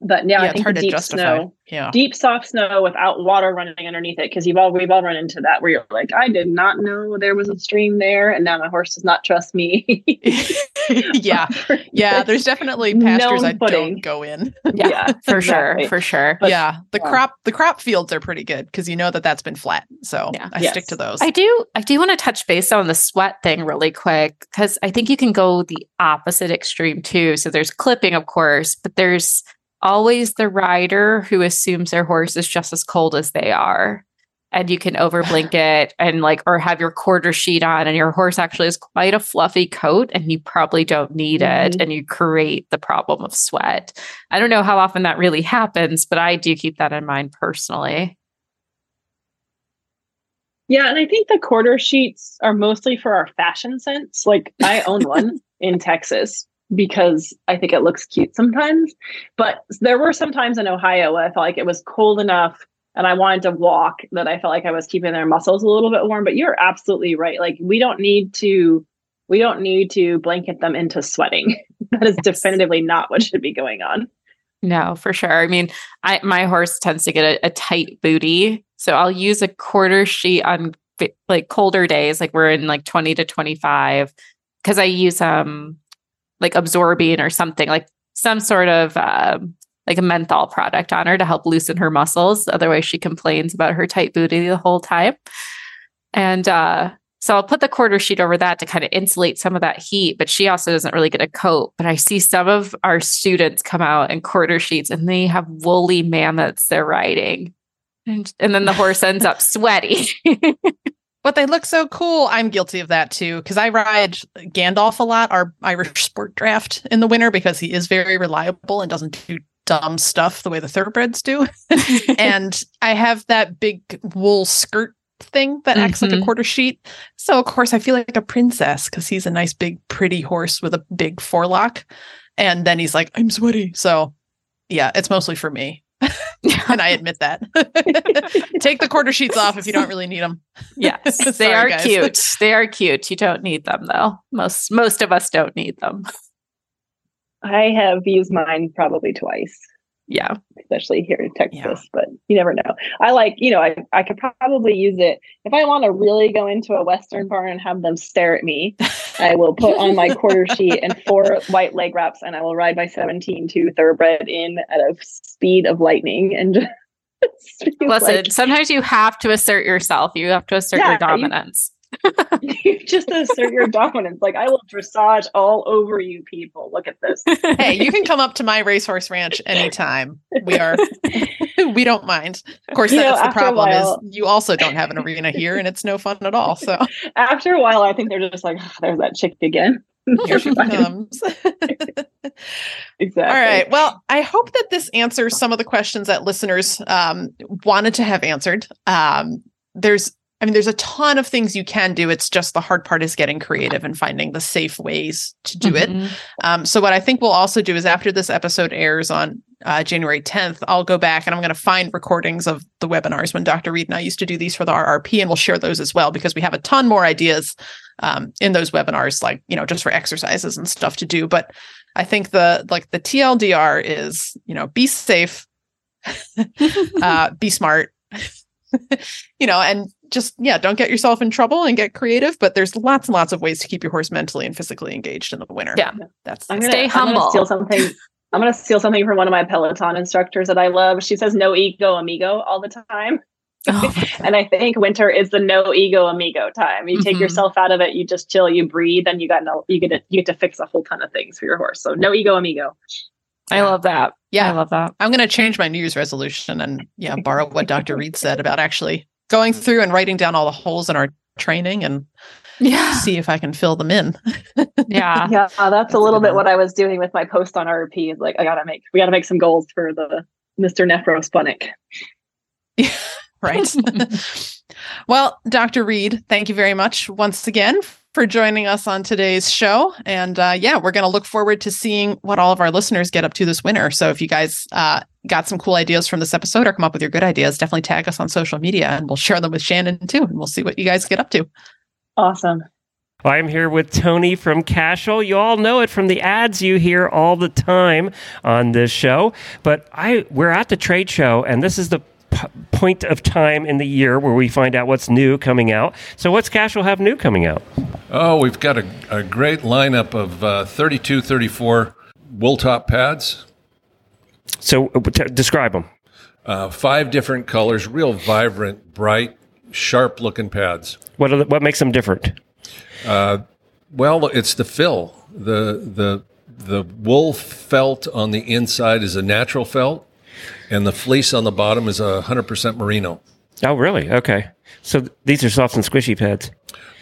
but yeah, yeah I think the deep snow, yeah. deep soft snow without water running underneath it, because you've all we've all run into that where you're like, I did not know there was a stream there, and now my horse does not trust me. yeah. Yeah. There's definitely pastures I don't go in. Yeah, yeah for exactly. sure. For sure. But yeah. The yeah. crop, the crop fields are pretty good because you know that that's been flat. So yeah. I yes. stick to those. I do, I do want to touch base on the sweat thing really quick because I think you can go the opposite extreme too. So there's clipping, of course, but there's always the rider who assumes their horse is just as cold as they are. And you can over blanket and like or have your quarter sheet on and your horse actually has quite a fluffy coat and you probably don't need mm-hmm. it and you create the problem of sweat. I don't know how often that really happens but i do keep that in mind personally. Yeah and i think the quarter sheets are mostly for our fashion sense. Like i own one in texas because I think it looks cute sometimes. But there were some times in Ohio where I felt like it was cold enough and I wanted to walk that I felt like I was keeping their muscles a little bit warm. But you're absolutely right. Like we don't need to we don't need to blanket them into sweating. that is definitively not what should be going on. No, for sure. I mean, I my horse tends to get a, a tight booty, so I'll use a quarter sheet on like colder days, like we're in like 20 to 25, because I use um like absorbing or something like some sort of um, like a menthol product on her to help loosen her muscles. Otherwise, she complains about her tight booty the whole time. And uh, so I'll put the quarter sheet over that to kind of insulate some of that heat, but she also doesn't really get a coat. But I see some of our students come out in quarter sheets and they have woolly mammoths they're riding. And, and then the horse ends up sweaty. but they look so cool. I'm guilty of that too because I ride Gandalf a lot, our Irish sport draft in the winter because he is very reliable and doesn't do dumb stuff the way the thoroughbreds do. and I have that big wool skirt thing that acts mm-hmm. like a mm-hmm. quarter sheet. So of course I feel like a princess because he's a nice big pretty horse with a big forelock. And then he's like, I'm sweaty. So yeah, it's mostly for me. and I admit that. Take the quarter sheets off if you don't really need them. Yes, Sorry, they are guys. cute. They are cute. You don't need them though. Most most of us don't need them. I have used mine probably twice. Yeah. Especially here in Texas, yeah. but you never know. I like, you know, I, I could probably use it if I want to really go into a Western barn and have them stare at me. I will put on my quarter sheet and four white leg wraps and I will ride my 17 to thoroughbred in at a speed of lightning and just Listen, like, sometimes you have to assert yourself. You have to assert yeah, your dominance. You just assert your dominance. Like I will dressage all over you people. Look at this. hey, you can come up to my racehorse ranch anytime. We are we don't mind. Of course, you that's know, the problem while, is you also don't have an arena here and it's no fun at all. So after a while I think they're just like, oh, there's that chick again. Here she comes. exactly. All right. Well, I hope that this answers some of the questions that listeners um, wanted to have answered. Um, there's I mean, there's a ton of things you can do. It's just the hard part is getting creative and finding the safe ways to do mm-hmm. it. Um, so, what I think we'll also do is after this episode airs on uh, January 10th, I'll go back and I'm going to find recordings of the webinars when Dr. Reed and I used to do these for the RRP, and we'll share those as well because we have a ton more ideas um, in those webinars, like you know, just for exercises and stuff to do. But I think the like the TLDR is you know, be safe, uh, be smart. you know, and just yeah, don't get yourself in trouble and get creative. But there's lots and lots of ways to keep your horse mentally and physically engaged in the winter. Yeah, that's I'm gonna, stay humble. I'm gonna steal something. I'm gonna steal something from one of my Peloton instructors that I love. She says "no ego, amigo" all the time. Oh and I think winter is the no ego amigo time. You mm-hmm. take yourself out of it, you just chill, you breathe, and you got no you get to you get to fix a whole ton of things for your horse. So no ego amigo. I love that. Yeah, I love that. I'm going to change my New Year's resolution and yeah, borrow what Dr. Reed said about actually going through and writing down all the holes in our training and yeah. see if i can fill them in. Yeah. Yeah uh, that's, that's a little bit what i was doing with my post on rp like i gotta make we gotta make some goals for the mr nephrospunic yeah, right. Well dr reed thank you very much once again for joining us on today's show. And uh, yeah, we're going to look forward to seeing what all of our listeners get up to this winter. So if you guys uh, got some cool ideas from this episode or come up with your good ideas, definitely tag us on social media and we'll share them with Shannon too. And we'll see what you guys get up to. Awesome. Well, I'm here with Tony from Cashel. You all know it from the ads you hear all the time on this show. But I we're at the trade show, and this is the p- point of time in the year where we find out what's new coming out. So, what's Cashel have new coming out? Oh, we've got a, a great lineup of uh, 32, 34 wool top pads. So, uh, t- describe them. Uh, five different colors, real vibrant, bright, sharp looking pads. What the, what makes them different? Uh, well, it's the fill. The the the wool felt on the inside is a natural felt, and the fleece on the bottom is a hundred percent merino. Oh, really? Okay. So th- these are soft and squishy pads.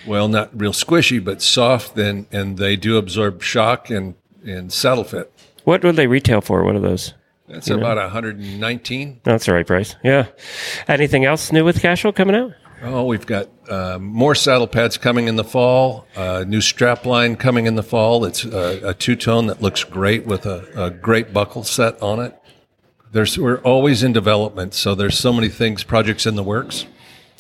Well, not real squishy, but soft, and and they do absorb shock and and saddle fit. What would they retail for? What are those? That's you about know? 119. That's the right price. Yeah. Anything else new with Cashel coming out? Oh, we've got uh, more saddle pads coming in the fall. Uh, new strap line coming in the fall. It's a, a two tone that looks great with a, a, great buckle set on it. There's we're always in development, so there's so many things, projects in the works.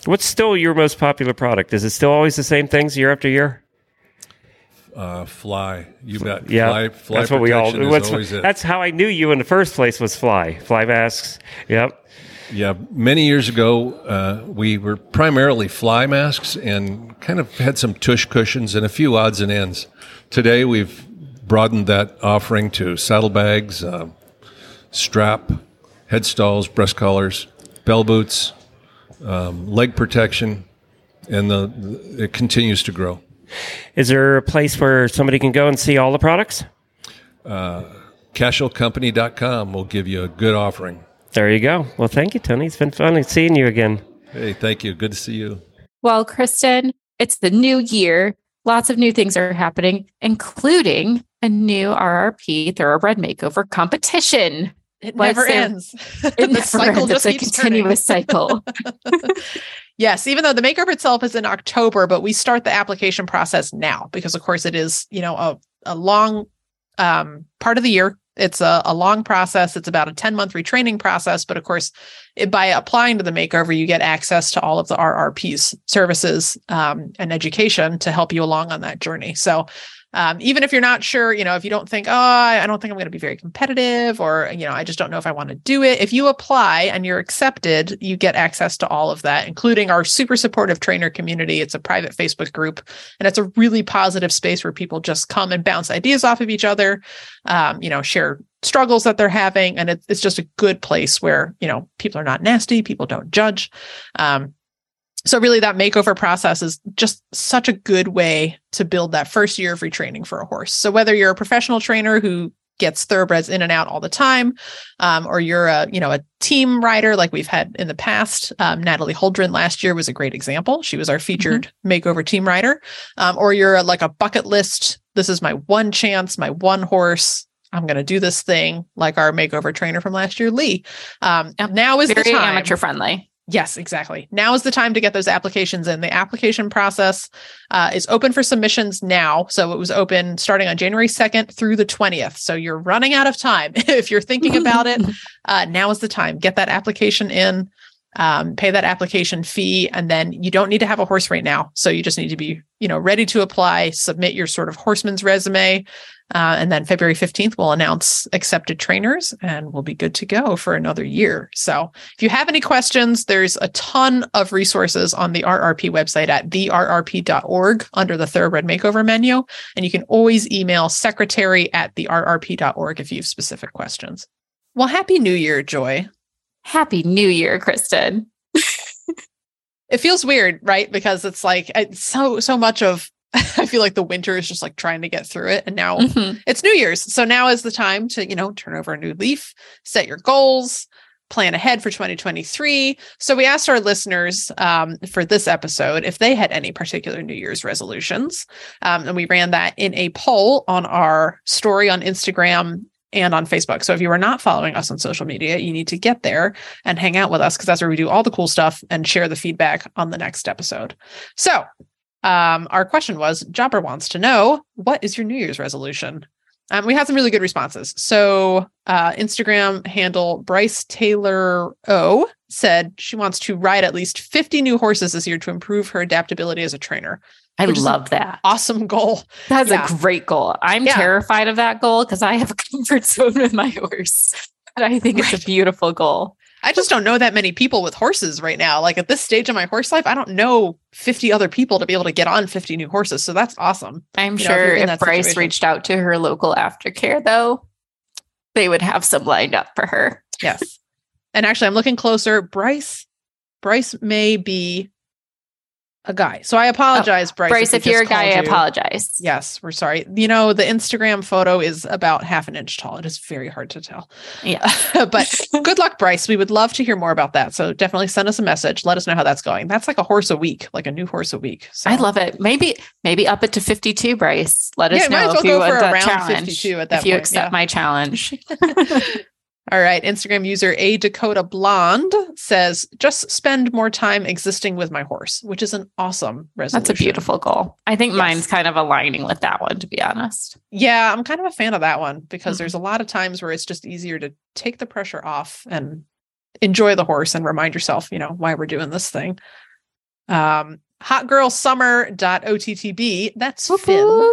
What's still your most popular product? Is it still always the same things year after year? Uh, fly. You bet. Yeah, fly, fly that's what we all. That's how I knew you in the first place was fly. Fly masks. Yep. Yeah, many years ago, uh, we were primarily fly masks and kind of had some tush cushions and a few odds and ends. Today, we've broadened that offering to saddlebags, uh, strap, head stalls, breast collars, bell boots, um, leg protection, and the, the, it continues to grow. Is there a place where somebody can go and see all the products? Uh, CashelCompany.com will give you a good offering. There you go. Well, thank you, Tony. It's been fun seeing you again. Hey, thank you. Good to see you. Well, Kristen, it's the new year. Lots of new things are happening, including a new RRP Thoroughbred Makeover competition. It never ends. It the cycle ends. just it's a continuous turning. cycle. yes, even though the makeover itself is in October, but we start the application process now because, of course, it is you know a a long um, part of the year it's a, a long process. It's about a 10 month retraining process. But of course, it, by applying to the makeover, you get access to all of the RRP's services um, and education to help you along on that journey. So um, even if you're not sure, you know, if you don't think, oh, I don't think I'm going to be very competitive, or, you know, I just don't know if I want to do it. If you apply and you're accepted, you get access to all of that, including our super supportive trainer community. It's a private Facebook group, and it's a really positive space where people just come and bounce ideas off of each other, um, you know, share struggles that they're having. And it, it's just a good place where, you know, people are not nasty, people don't judge. Um, so really that makeover process is just such a good way to build that first year of retraining for a horse so whether you're a professional trainer who gets thoroughbreds in and out all the time um, or you're a you know a team rider like we've had in the past um, natalie holdren last year was a great example she was our featured mm-hmm. makeover team rider um, or you're a, like a bucket list this is my one chance my one horse I'm going to do this thing like our makeover trainer from last year, Lee. Um, now is very the time. amateur friendly. Yes, exactly. Now is the time to get those applications in. The application process uh, is open for submissions now. So it was open starting on January 2nd through the 20th. So you're running out of time. if you're thinking about it, uh, now is the time. Get that application in, um, pay that application fee, and then you don't need to have a horse right now. So you just need to be, you know, ready to apply, submit your sort of horseman's resume, uh, and then February 15th, we'll announce accepted trainers and we'll be good to go for another year. So if you have any questions, there's a ton of resources on the RRP website at therrp.org under the Thoroughbred Makeover menu. And you can always email secretary at therrp.org if you have specific questions. Well, Happy New Year, Joy. Happy New Year, Kristen. it feels weird, right? Because it's like it's so so much of I feel like the winter is just like trying to get through it. And now mm-hmm. it's New Year's. So now is the time to, you know, turn over a new leaf, set your goals, plan ahead for 2023. So we asked our listeners um, for this episode if they had any particular New Year's resolutions. Um, and we ran that in a poll on our story on Instagram and on Facebook. So if you are not following us on social media, you need to get there and hang out with us because that's where we do all the cool stuff and share the feedback on the next episode. So um, our question was Jobber wants to know what is your New Year's resolution? Um, we had some really good responses. So, uh, Instagram handle Bryce Taylor O said she wants to ride at least 50 new horses this year to improve her adaptability as a trainer. I love that. Awesome goal. That's yeah. a great goal. I'm yeah. terrified of that goal because I have a comfort zone with my horse, but I think right. it's a beautiful goal. I just don't know that many people with horses right now. Like at this stage of my horse life, I don't know 50 other people to be able to get on 50 new horses. So that's awesome. I'm you sure know, if, if Bryce situation. reached out to her local aftercare, though, they would have some lined up for her. Yes. And actually, I'm looking closer. Bryce, Bryce may be a guy. So I apologize, oh, Bryce. Bryce, if, if you're a guy, I apologize. Yes, we're sorry. You know, the Instagram photo is about half an inch tall. It is very hard to tell. Yeah. but good luck, Bryce. We would love to hear more about that. So definitely send us a message. Let us know how that's going. That's like a horse a week, like a new horse a week. So. I love it. Maybe, maybe up it to 52, Bryce. Let us yeah, know well if you want that challenge. At that if you point, accept yeah. my challenge. All right. Instagram user A Dakota Blonde says, just spend more time existing with my horse, which is an awesome resolution. That's a beautiful goal. I think yes. mine's kind of aligning with that one, to be honest. Yeah, I'm kind of a fan of that one because mm-hmm. there's a lot of times where it's just easier to take the pressure off and enjoy the horse and remind yourself, you know, why we're doing this thing. Um, hotgirlsummer.ottb. That's Finn.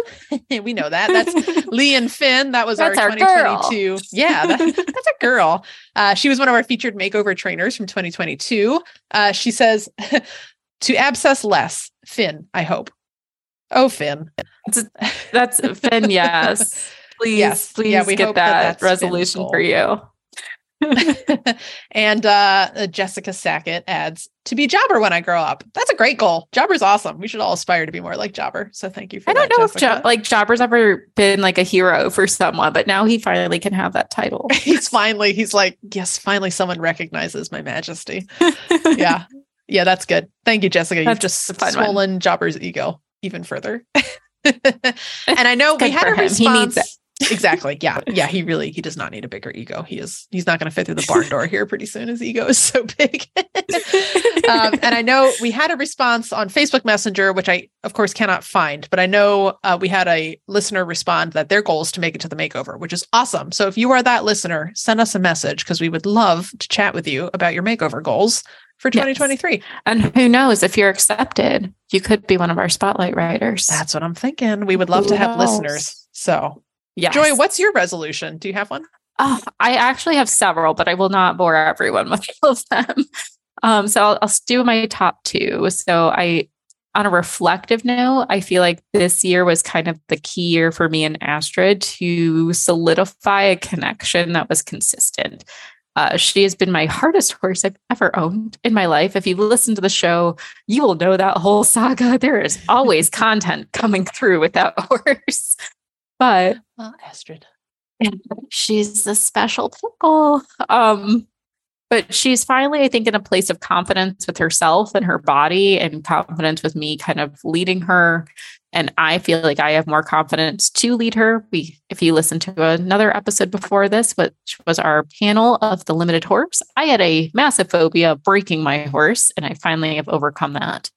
we know that. That's Lee and Finn. That was that's our, our 2022. Girl. Yeah, that, that's a girl. Uh, she was one of our featured makeover trainers from 2022. Uh, she says, to abscess less, Finn, I hope. Oh, Finn. That's, that's Finn, yes. Please, yes. please yeah, get that, that resolution for you. and uh, Jessica Sackett adds to be Jobber when I grow up. That's a great goal. Jobber's awesome. We should all aspire to be more like Jobber. So thank you for. I don't that, know Jessica. if jo- like Jobber's ever been like a hero for someone, but now he finally can have that title. he's finally he's like yes, finally someone recognizes my majesty. yeah, yeah, that's good. Thank you, Jessica. You've just swollen one. Jobber's ego even further. and I know we had a response exactly. Yeah. Yeah. He really he does not need a bigger ego. He is he's not going to fit through the barn door here pretty soon. His ego is so big. um, and I know we had a response on Facebook Messenger, which I of course cannot find, but I know uh, we had a listener respond that their goal is to make it to the makeover, which is awesome. So if you are that listener, send us a message because we would love to chat with you about your makeover goals for 2023. Yes. And who knows if you're accepted, you could be one of our spotlight writers. That's what I'm thinking. We would love who to have knows? listeners. So Yes. Joy, what's your resolution? Do you have one? Oh, I actually have several, but I will not bore everyone with all of them. Um, so I'll, I'll do my top two. So I, on a reflective note, I feel like this year was kind of the key year for me and Astrid to solidify a connection that was consistent. Uh, she has been my hardest horse I've ever owned in my life. If you listen to the show, you will know that whole saga. There is always content coming through with that horse. But well, Astrid. She's a special pickle. Um, but she's finally, I think, in a place of confidence with herself and her body and confidence with me kind of leading her. And I feel like I have more confidence to lead her. We, if you listen to another episode before this, which was our panel of the limited horse, I had a massive phobia of breaking my horse, and I finally have overcome that.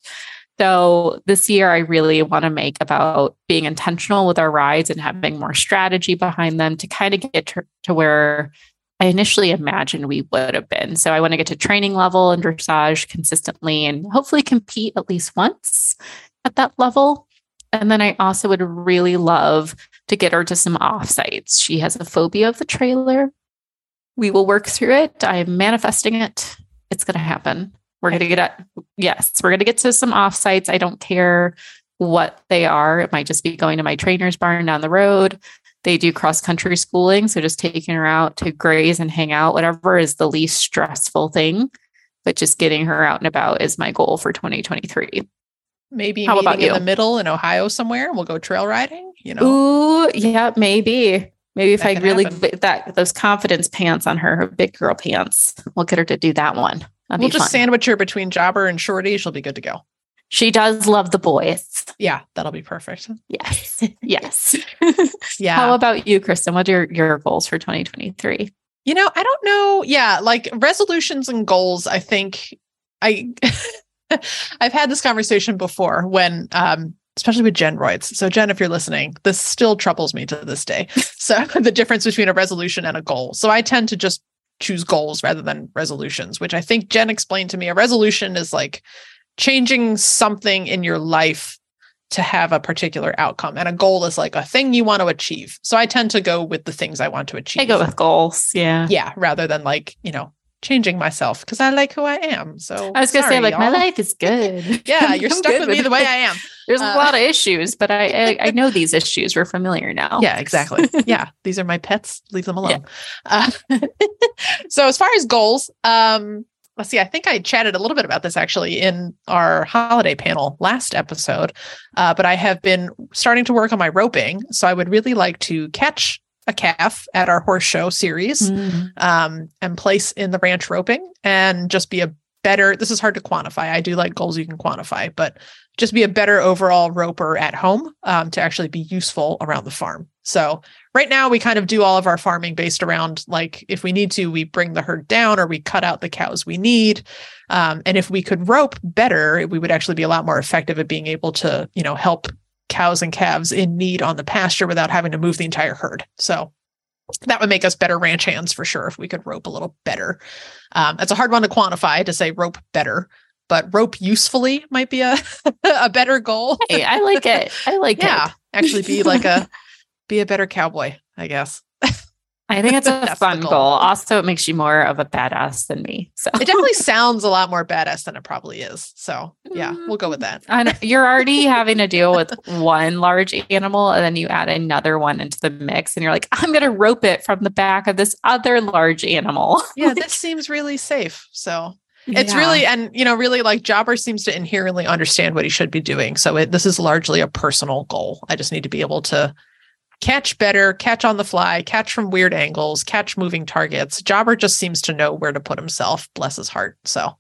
So this year, I really want to make about being intentional with our rides and having more strategy behind them to kind of get to, to where I initially imagined we would have been. So I want to get to training level and dressage consistently and hopefully compete at least once at that level. And then I also would really love to get her to some offsites. She has a phobia of the trailer. We will work through it. I'm manifesting it. It's going to happen. We're going to get at, yes, we're going to get to some offsites. I don't care what they are. It might just be going to my trainer's barn down the road. They do cross country schooling. So just taking her out to graze and hang out, whatever is the least stressful thing. But just getting her out and about is my goal for 2023. Maybe How about you? in the middle in Ohio somewhere we'll go trail riding, you know? Ooh, yeah, maybe. Maybe if that I really happen. that those confidence pants on her, her big girl pants, we'll get her to do that one. That'd we'll just fun. sandwich her between Jobber and Shorty. She'll be good to go. She does love the boys. Yeah, that'll be perfect. Yes. Yes. yeah. How about you, Kristen? What are your, your goals for 2023? You know, I don't know. Yeah, like resolutions and goals, I think I I've had this conversation before when um especially with Jen Royds. So Jen, if you're listening, this still troubles me to this day. So the difference between a resolution and a goal. So I tend to just choose goals rather than resolutions, which I think Jen explained to me. A resolution is like changing something in your life to have a particular outcome. And a goal is like a thing you want to achieve. So I tend to go with the things I want to achieve. I go with goals. Yeah. Yeah. Rather than like, you know, changing myself because I like who I am. So I was gonna say, like, y'all. my life is good. yeah, you're stuck with me the way I am. There's uh, a lot of issues, but I, I, I know these issues. We're familiar now. Yeah, exactly. yeah, these are my pets. Leave them alone. Yeah. Uh, so as far as goals, um, let's see. I think I chatted a little bit about this actually in our holiday panel last episode, uh, but I have been starting to work on my roping. So I would really like to catch a calf at our horse show series mm. um, and place in the ranch roping and just be a better this is hard to quantify. I do like goals you can quantify but just be a better overall roper at home um, to actually be useful around the farm. So right now we kind of do all of our farming based around like if we need to we bring the herd down or we cut out the cows we need. Um, and if we could rope better we would actually be a lot more effective at being able to you know help cows and calves in need on the pasture without having to move the entire herd. So that would make us better ranch hands for sure if we could rope a little better. Um, it's a hard one to quantify to say rope better, but rope usefully might be a a better goal. hey, I like it. I like yeah, it. Yeah, actually be like a be a better cowboy, I guess. I think it's a fun goal. goal. Also, it makes you more of a badass than me. So it definitely sounds a lot more badass than it probably is. So yeah, mm. we'll go with that. And you're already having to deal with one large animal, and then you add another one into the mix, and you're like, I'm going to rope it from the back of this other large animal. Yeah, this seems really safe. So it's yeah. really and you know really like jobber seems to inherently understand what he should be doing so it, this is largely a personal goal i just need to be able to catch better, catch on the fly, catch from weird angles, catch moving targets. Jobber just seems to know where to put himself, bless his heart. So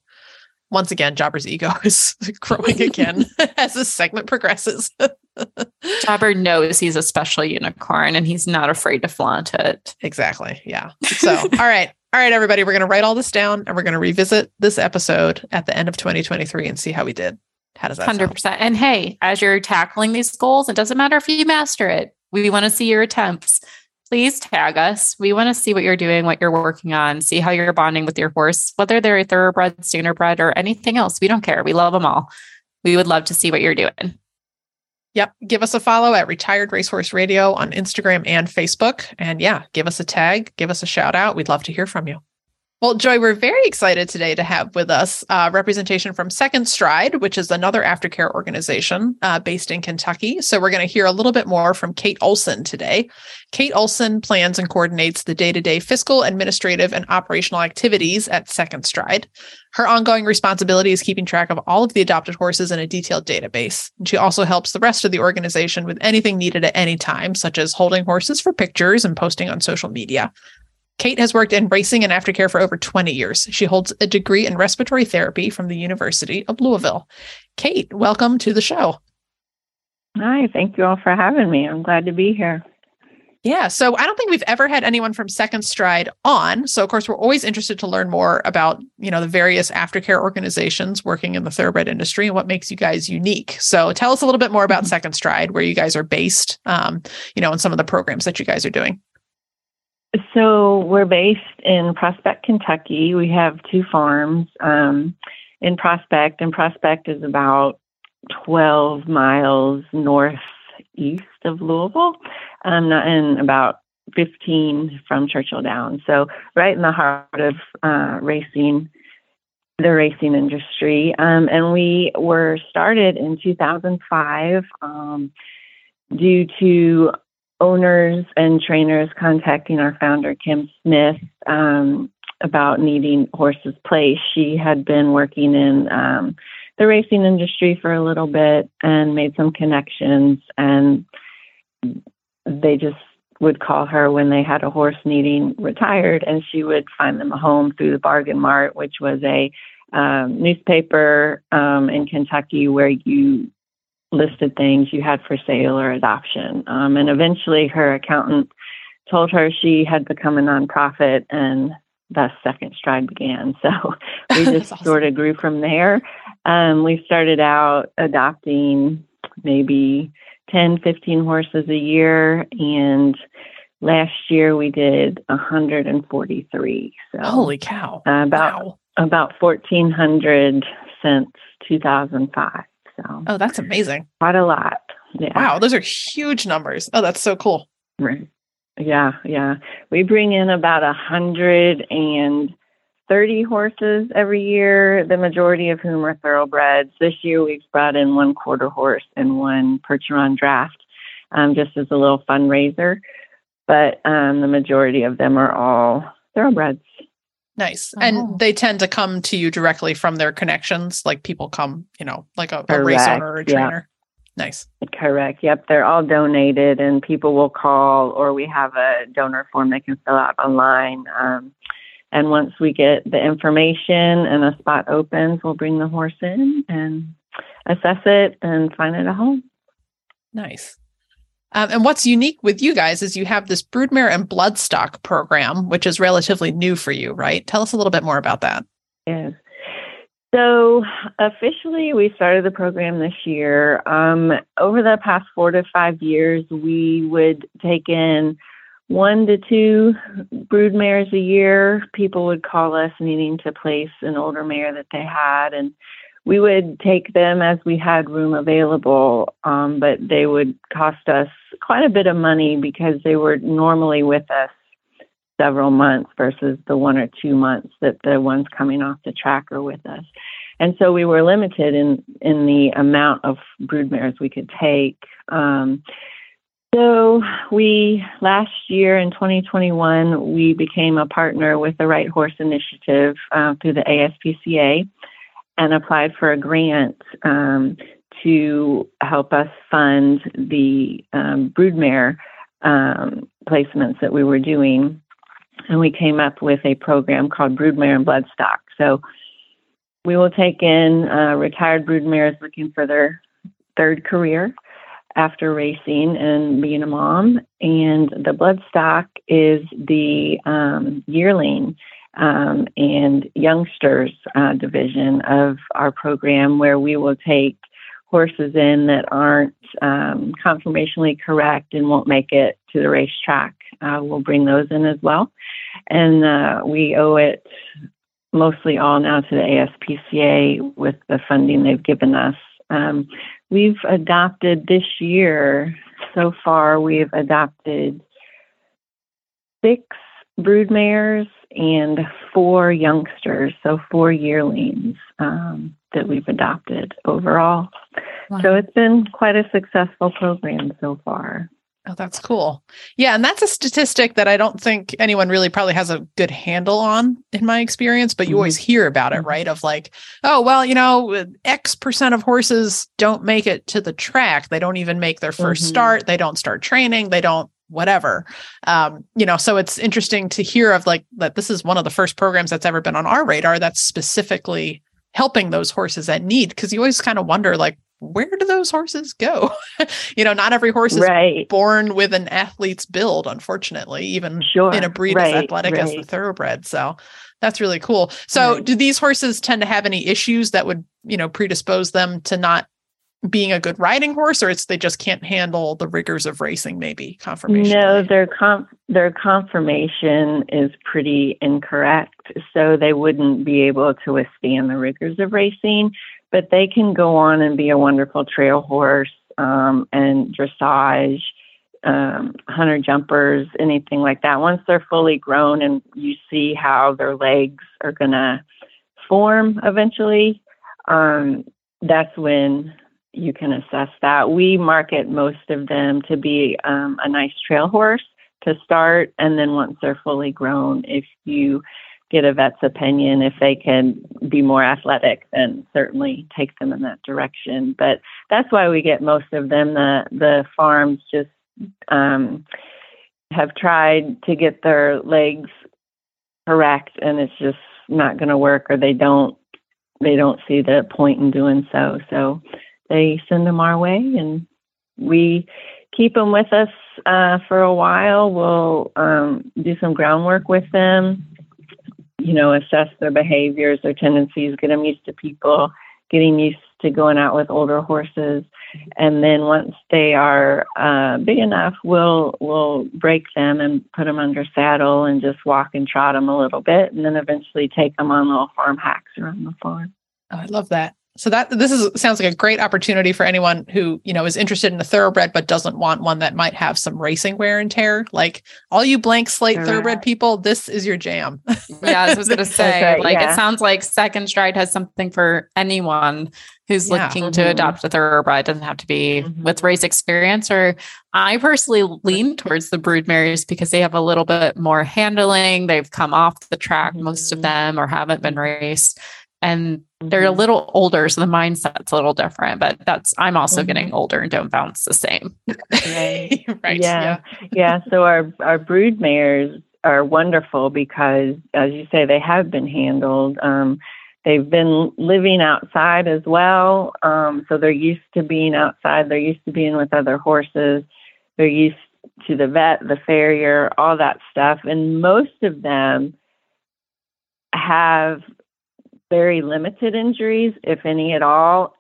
once again, Jobber's ego is growing again as this segment progresses. Jobber knows he's a special unicorn and he's not afraid to flaunt it. Exactly. Yeah. So, all right. All right, everybody, we're going to write all this down and we're going to revisit this episode at the end of 2023 and see how we did. How does that 100%. Sound? And hey, as you're tackling these goals, it doesn't matter if you master it. We want to see your attempts. Please tag us. We want to see what you're doing, what you're working on, see how you're bonding with your horse, whether they're a thoroughbred, standardbred, or anything else. We don't care. We love them all. We would love to see what you're doing. Yep. Give us a follow at Retired Racehorse Radio on Instagram and Facebook. And yeah, give us a tag, give us a shout out. We'd love to hear from you. Well, Joy, we're very excited today to have with us uh, representation from Second Stride, which is another aftercare organization uh, based in Kentucky. So we're going to hear a little bit more from Kate Olson today. Kate Olson plans and coordinates the day to day fiscal, administrative, and operational activities at Second Stride. Her ongoing responsibility is keeping track of all of the adopted horses in a detailed database. And she also helps the rest of the organization with anything needed at any time, such as holding horses for pictures and posting on social media. Kate has worked in racing and aftercare for over 20 years. She holds a degree in respiratory therapy from the University of Louisville. Kate, welcome to the show. Hi, thank you all for having me. I'm glad to be here. Yeah, so I don't think we've ever had anyone from Second Stride on. So of course, we're always interested to learn more about, you know, the various aftercare organizations working in the thoroughbred industry and what makes you guys unique. So tell us a little bit more about mm-hmm. Second Stride, where you guys are based, um, you know, and some of the programs that you guys are doing. So we're based in Prospect, Kentucky. We have two farms um, in Prospect, and Prospect is about 12 miles northeast of Louisville, um, and about 15 from Churchill Downs. So right in the heart of uh, racing, the racing industry. Um, and we were started in 2005 um, due to owners and trainers contacting our founder, Kim Smith, um, about needing horses placed. She had been working in um, the racing industry for a little bit and made some connections, and they just would call her when they had a horse needing retired, and she would find them a home through the Bargain Mart, which was a um, newspaper um, in Kentucky where you listed things you had for sale or adoption. Um, and eventually her accountant told her she had become a nonprofit and thus Second Stride began. So we just awesome. sort of grew from there. Um, we started out adopting maybe 10, 15 horses a year. And last year we did 143. So holy cow. Uh, about, wow. about 1400 since 2005. So Oh, that's amazing. Quite a lot. Yeah. Wow, those are huge numbers. Oh, that's so cool. Right. Yeah, yeah. We bring in about a hundred and 30 horses every year, the majority of whom are thoroughbreds. This year we've brought in one quarter horse and one Percheron draft um, just as a little fundraiser. But um, the majority of them are all thoroughbreds. Nice. Oh. And they tend to come to you directly from their connections. Like people come, you know, like a, a race owner or a trainer. Yeah. Nice. Correct. Yep. They're all donated and people will call or we have a donor form they can fill out online. Um, and once we get the information and a spot opens, we'll bring the horse in and assess it and find it a home. Nice. Um, and what's unique with you guys is you have this broodmare and bloodstock program, which is relatively new for you, right? Tell us a little bit more about that. Yes. So officially, we started the program this year. Um, over the past four to five years, we would take in one to two brood mares a year. People would call us needing to place an older mare that they had, and we would take them as we had room available, um, but they would cost us quite a bit of money because they were normally with us several months versus the one or two months that the ones coming off the track are with us. And so we were limited in, in the amount of broodmares we could take. Um, so we last year in 2021 we became a partner with the Right Horse Initiative uh, through the ASPCA and applied for a grant um, to help us fund the um, broodmare um, placements that we were doing. And we came up with a program called Broodmare and Bloodstock. So we will take in uh, retired broodmares looking for their third career after racing and being a mom. And the bloodstock is the um, yearling um, and youngsters uh, division of our program where we will take horses in that aren't um, conformationally correct and won't make it to the racetrack. Uh, we'll bring those in as well. And uh, we owe it mostly all now to the ASPCA with the funding they've given us. Um, we've adopted this year, so far, we've adopted six broodmares and four youngsters, so four yearlings um, that we've adopted overall. Wow. So it's been quite a successful program so far. Oh, that's cool. Yeah. And that's a statistic that I don't think anyone really probably has a good handle on in my experience, but you mm-hmm. always hear about it, mm-hmm. right? Of like, oh, well, you know, X percent of horses don't make it to the track. They don't even make their 1st mm-hmm. start. They don't start training. They don't whatever um you know so it's interesting to hear of like that this is one of the first programs that's ever been on our radar that's specifically helping those horses that need because you always kind of wonder like where do those horses go you know not every horse is right. born with an athlete's build unfortunately even sure. in a breed right. as athletic right. as the thoroughbred so that's really cool so do these horses tend to have any issues that would you know predispose them to not being a good riding horse or it's they just can't handle the rigors of racing maybe conformation no their com- their conformation is pretty incorrect. So they wouldn't be able to withstand the rigors of racing but they can go on and be a wonderful trail horse um, and dressage um, hunter jumpers anything like that. Once they're fully grown and you see how their legs are going to form eventually um, that's when you can assess that. We market most of them to be um, a nice trail horse to start, and then once they're fully grown, if you get a vet's opinion, if they can be more athletic, then certainly take them in that direction. But that's why we get most of them. The the farms just um, have tried to get their legs correct, and it's just not going to work, or they don't they don't see the point in doing so. So they send them our way and we keep them with us uh, for a while. We'll um, do some groundwork with them, you know, assess their behaviors, their tendencies, get them used to people, getting used to going out with older horses. And then once they are uh, big enough, we'll we'll break them and put them under saddle and just walk and trot them a little bit, and then eventually take them on little farm hacks around the farm. Oh, I love that. So that this is sounds like a great opportunity for anyone who, you know, is interested in a thoroughbred but doesn't want one that might have some racing wear and tear. Like all you blank slate thoroughbred people, this is your jam. yeah, I was going to say right, like yeah. it sounds like Second Stride has something for anyone who's yeah. looking mm-hmm. to adopt a thoroughbred. It doesn't have to be mm-hmm. with race experience or I personally lean towards the brood mares because they have a little bit more handling. They've come off the track, mm-hmm. most of mm-hmm. them, or haven't been raced and they're a mm-hmm. little older so the mindset's a little different but that's i'm also mm-hmm. getting older and don't bounce the same right, right. Yeah. yeah yeah so our our brood mares are wonderful because as you say they have been handled um, they've been living outside as well um, so they're used to being outside they're used to being with other horses they're used to the vet the farrier all that stuff and most of them have very limited injuries, if any at all.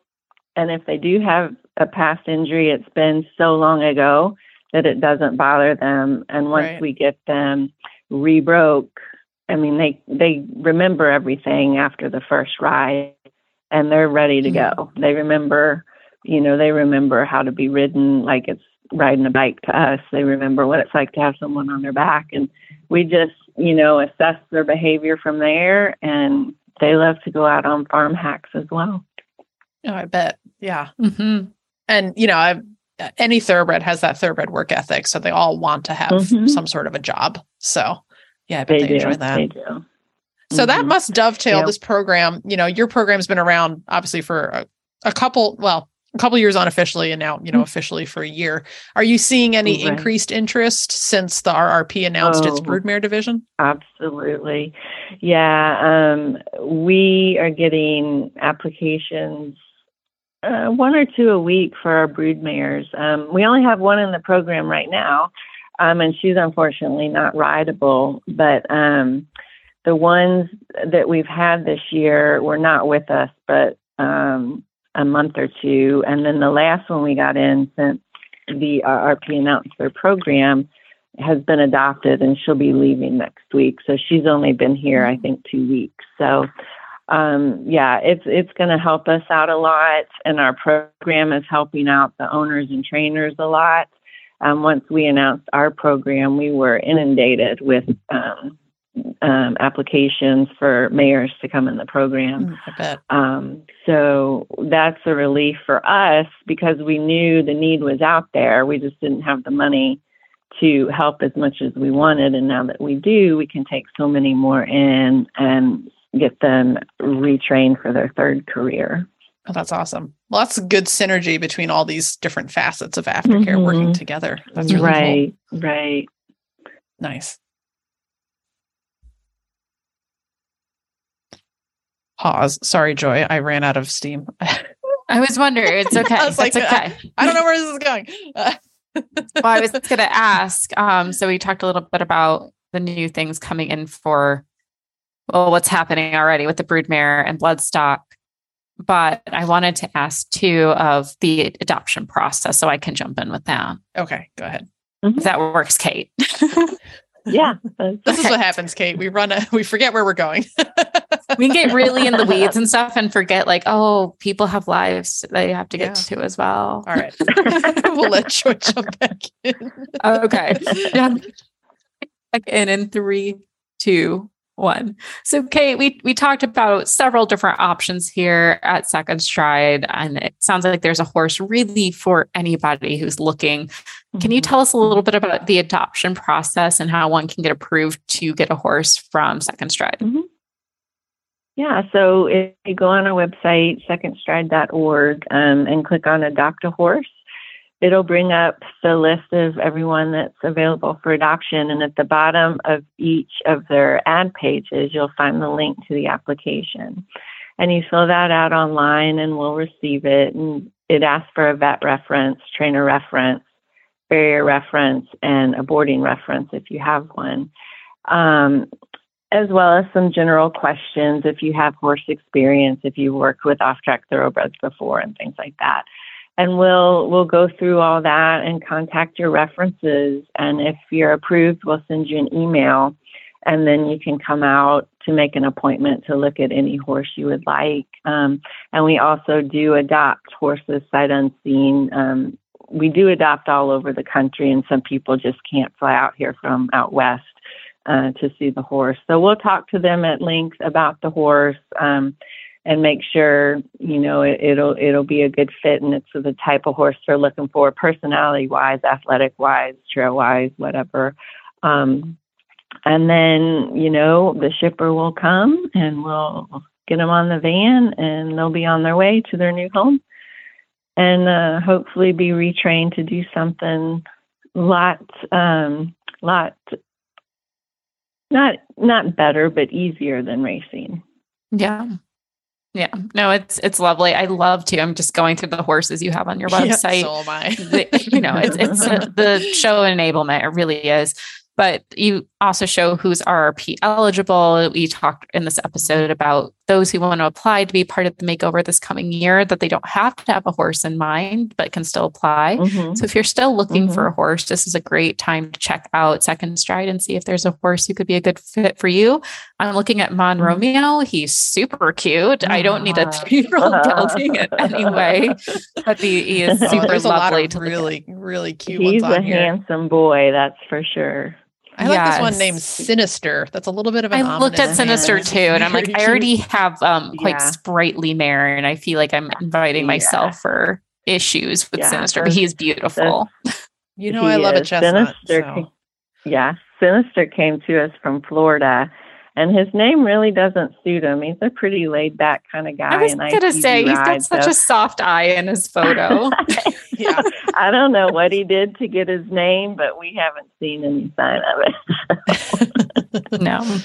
And if they do have a past injury, it's been so long ago that it doesn't bother them. And once right. we get them rebroke, I mean, they they remember everything after the first ride, and they're ready to mm-hmm. go. They remember, you know, they remember how to be ridden like it's riding a bike to us. They remember what it's like to have someone on their back, and we just, you know, assess their behavior from there and they love to go out on farm hacks as well. Oh, I bet. Yeah. Mm-hmm. And, you know, I've, any thoroughbred has that thoroughbred work ethic. So they all want to have mm-hmm. some sort of a job. So, yeah, I bet they, they enjoy that. They do. So mm-hmm. that must dovetail yeah. this program. You know, your program's been around obviously for a, a couple, well, a couple years unofficially and now you know mm-hmm. officially for a year. Are you seeing any right. increased interest since the rrp announced oh, its broodmare division? Absolutely. Yeah um, we are getting applications uh, one or two a week for our broodmares um, we only have one in the program right now um, and she's unfortunately not rideable but um, the ones that we've had this year were not with us but um, a month or two. And then the last one we got in since the RP announced their program has been adopted and she'll be leaving next week. So she's only been here, I think, two weeks. So um, yeah, it's it's going to help us out a lot, and our program is helping out the owners and trainers a lot. Um, once we announced our program, we were inundated with um, um, applications for mares to come in the program. Mm, um, so that's a relief for us because we knew the need was out there. We just didn't have the money to help as much as we wanted. And now that we do, we can take so many more in and get them retrained for their third career. Oh, that's awesome. That's a good synergy between all these different facets of aftercare mm-hmm. working together. That's really right, cool. right. Nice. Pause. Sorry, Joy. I ran out of steam. I was wondering. It's okay. I was like, okay. I, I, don't know where this is going. well, I was going to ask. Um, so we talked a little bit about the new things coming in for, well, what's happening already with the broodmare and bloodstock. But I wanted to ask too of the adoption process, so I can jump in with that. Okay, go ahead. If that works, Kate. yeah, this okay. is what happens, Kate. We run a, we forget where we're going we get really in the weeds and stuff and forget like, oh, people have lives they have to get yeah. to as well. All right. we'll let Joy jump back in. okay. Yeah. Back in in three, two, one. So, Kate, we we talked about several different options here at Second Stride, and it sounds like there's a horse really for anybody who's looking. Can you mm-hmm. tell us a little bit about the adoption process and how one can get approved to get a horse from Second Stride? Mm-hmm. Yeah, so if you go on our website, secondstride.org, um, and click on Adopt a Horse, it'll bring up the list of everyone that's available for adoption. And at the bottom of each of their ad pages, you'll find the link to the application. And you fill that out online and we'll receive it. And it asks for a vet reference, trainer reference, farrier reference, and a boarding reference if you have one. Um, as well as some general questions if you have horse experience, if you worked with off-track thoroughbreds before, and things like that. And we'll we'll go through all that and contact your references. And if you're approved, we'll send you an email and then you can come out to make an appointment to look at any horse you would like. Um, and we also do adopt horses sight unseen. Um, we do adopt all over the country, and some people just can't fly out here from out west uh, to see the horse. So we'll talk to them at length about the horse. Um, and make sure you know it, it'll it'll be a good fit and it's the type of horse they're looking for personality wise athletic wise trail wise whatever um, and then you know the shipper will come and we'll get them on the van and they'll be on their way to their new home and uh, hopefully be retrained to do something lot um, lot not not better but easier than racing yeah yeah, no, it's it's lovely. I love to. I'm just going through the horses you have on your website. so am I. the, you know, it's it's the show enablement. It really is but you also show who's RRP eligible. We talked in this episode about those who want to apply to be part of the makeover this coming year, that they don't have to have a horse in mind, but can still apply. Mm-hmm. So if you're still looking mm-hmm. for a horse, this is a great time to check out Second Stride and see if there's a horse who could be a good fit for you. I'm looking at Mon mm-hmm. Romeo. He's super cute. I don't need a three year old gelding in any way, but he, he is super oh, lovely. to really, really cute. He's a here. handsome boy, that's for sure. I like this one named Sinister. That's a little bit of an. I looked at Sinister too, and I'm like, I already have um quite yeah. sprightly mare, and I feel like I'm inviting myself yeah. for issues with yeah, Sinister, but he is beautiful. You know, I love a chestnut. Sinister, so. yeah, Sinister came to us from Florida, and his name really doesn't suit him. He's a pretty laid back kind of guy. I was gonna say he's got such so. a soft eye in his photo. yeah, I don't know what he did to get his name, but we haven't seen any sign of it. no.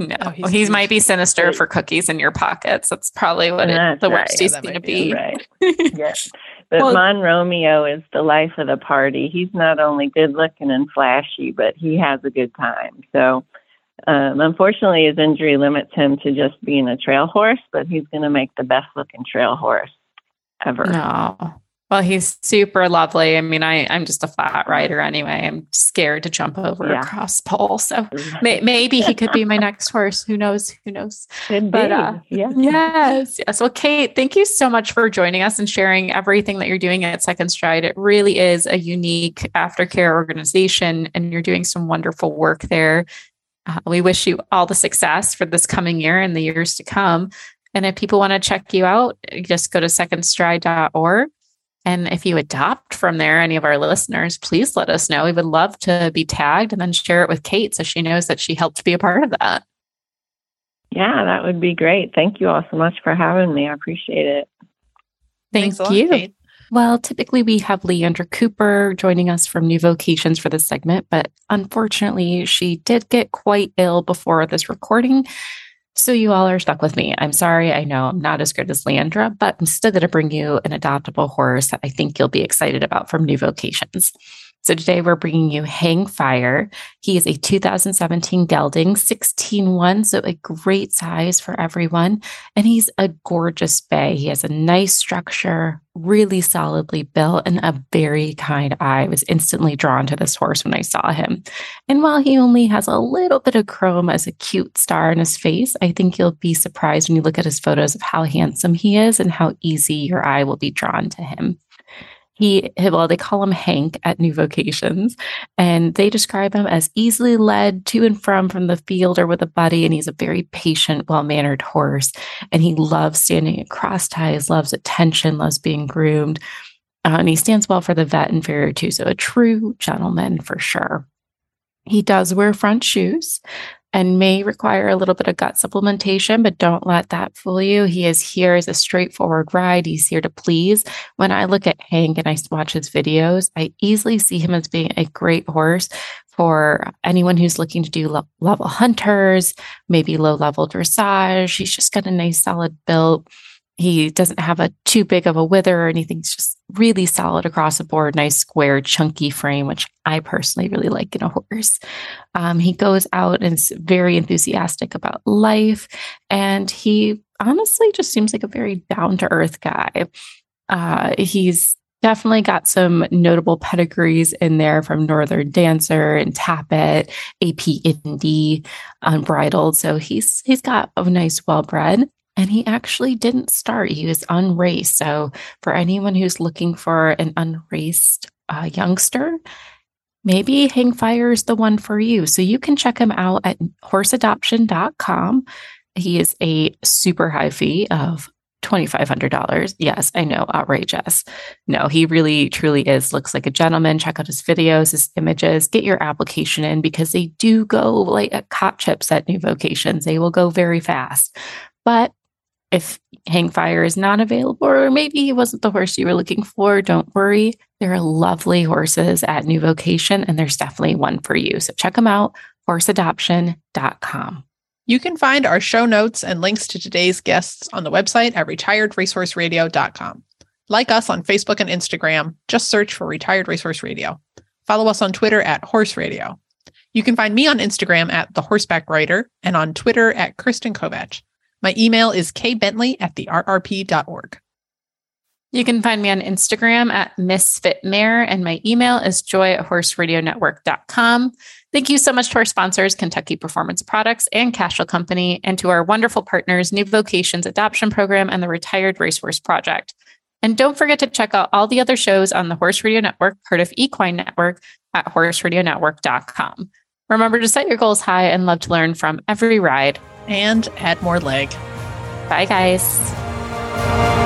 No, oh, he's, he might be sinister for cookies in your pockets. That's probably what it, the worst right. he's going to be. Right. yes. But well, Mon Romeo is the life of the party. He's not only good looking and flashy, but he has a good time. So um, unfortunately, his injury limits him to just being a trail horse, but he's going to make the best looking trail horse ever. No. Well, he's super lovely. I mean, I, I'm just a flat rider anyway. I'm scared to jump over yeah. a cross pole. So may, maybe he could be my next horse. Who knows? Who knows? Could but, uh, yeah. yes. Yes. Well, Kate, thank you so much for joining us and sharing everything that you're doing at Second Stride. It really is a unique aftercare organization, and you're doing some wonderful work there. Uh, we wish you all the success for this coming year and the years to come. And if people want to check you out, just go to secondstride.org. And if you adopt from there, any of our listeners, please let us know. We would love to be tagged and then share it with Kate so she knows that she helped be a part of that. Yeah, that would be great. Thank you all so much for having me. I appreciate it. Thank Thanks you. Lot, well, typically we have Leandra Cooper joining us from New Vocations for this segment, but unfortunately, she did get quite ill before this recording. So you all are stuck with me. I'm sorry. I know I'm not as good as Leandra, but I'm still going to bring you an adoptable horse that I think you'll be excited about from New Vocations. So today we're bringing you Hang Fire. He is a 2017 gelding, 16-1, so a great size for everyone. And he's a gorgeous bay. He has a nice structure, really solidly built, and a very kind eye. I was instantly drawn to this horse when I saw him. And while he only has a little bit of chrome as a cute star in his face, I think you'll be surprised when you look at his photos of how handsome he is and how easy your eye will be drawn to him. He, well, they call him Hank at New Vocations, and they describe him as easily led to and from from the field or with a buddy. And he's a very patient, well mannered horse. And he loves standing at cross ties, loves attention, loves being groomed. Uh, and he stands well for the vet and farrier too. So a true gentleman for sure. He does wear front shoes and may require a little bit of gut supplementation, but don't let that fool you. He is here as a straightforward ride. He's here to please. When I look at Hank and I watch his videos, I easily see him as being a great horse for anyone who's looking to do level hunters, maybe low level dressage. He's just got a nice solid build. He doesn't have a too big of a wither or anything. It's just really solid across the board, nice square, chunky frame, which I personally really like in a horse. Um, he goes out and is very enthusiastic about life. And he honestly just seems like a very down to earth guy. Uh, he's definitely got some notable pedigrees in there from Northern Dancer and Tapit, AP Unbridled. So he's he's got a nice well bred. And he actually didn't start. He was unraced. So for anyone who's looking for an unraced uh, youngster, maybe Hangfire is the one for you. So you can check him out at horseadoption.com. He is a super high fee of $2,500. Yes, I know, outrageous. No, he really, truly is. Looks like a gentleman. Check out his videos, his images, get your application in because they do go like a cop chips at new vocations. They will go very fast. But if Hangfire is not available, or maybe he wasn't the horse you were looking for, don't worry. There are lovely horses at New Vocation, and there's definitely one for you. So check them out, horseadoption.com. You can find our show notes and links to today's guests on the website at retiredracehorseradio.com. Like us on Facebook and Instagram, just search for Retired Racehorse Radio. Follow us on Twitter at Horse Radio. You can find me on Instagram at The Horseback Writer and on Twitter at Kristen Kovatch. My email is kbentley at the rrp.org. You can find me on Instagram at MisfitMare, and my email is joy at horseradionetwork.com. Thank you so much to our sponsors, Kentucky Performance Products and Cashel Company, and to our wonderful partners, New Vocations Adoption Program and the Retired Racehorse Project. And don't forget to check out all the other shows on the Horse Radio Network, part of Equine Network, at horseradionetwork.com. Remember to set your goals high and love to learn from every ride. And add more leg. Bye, guys.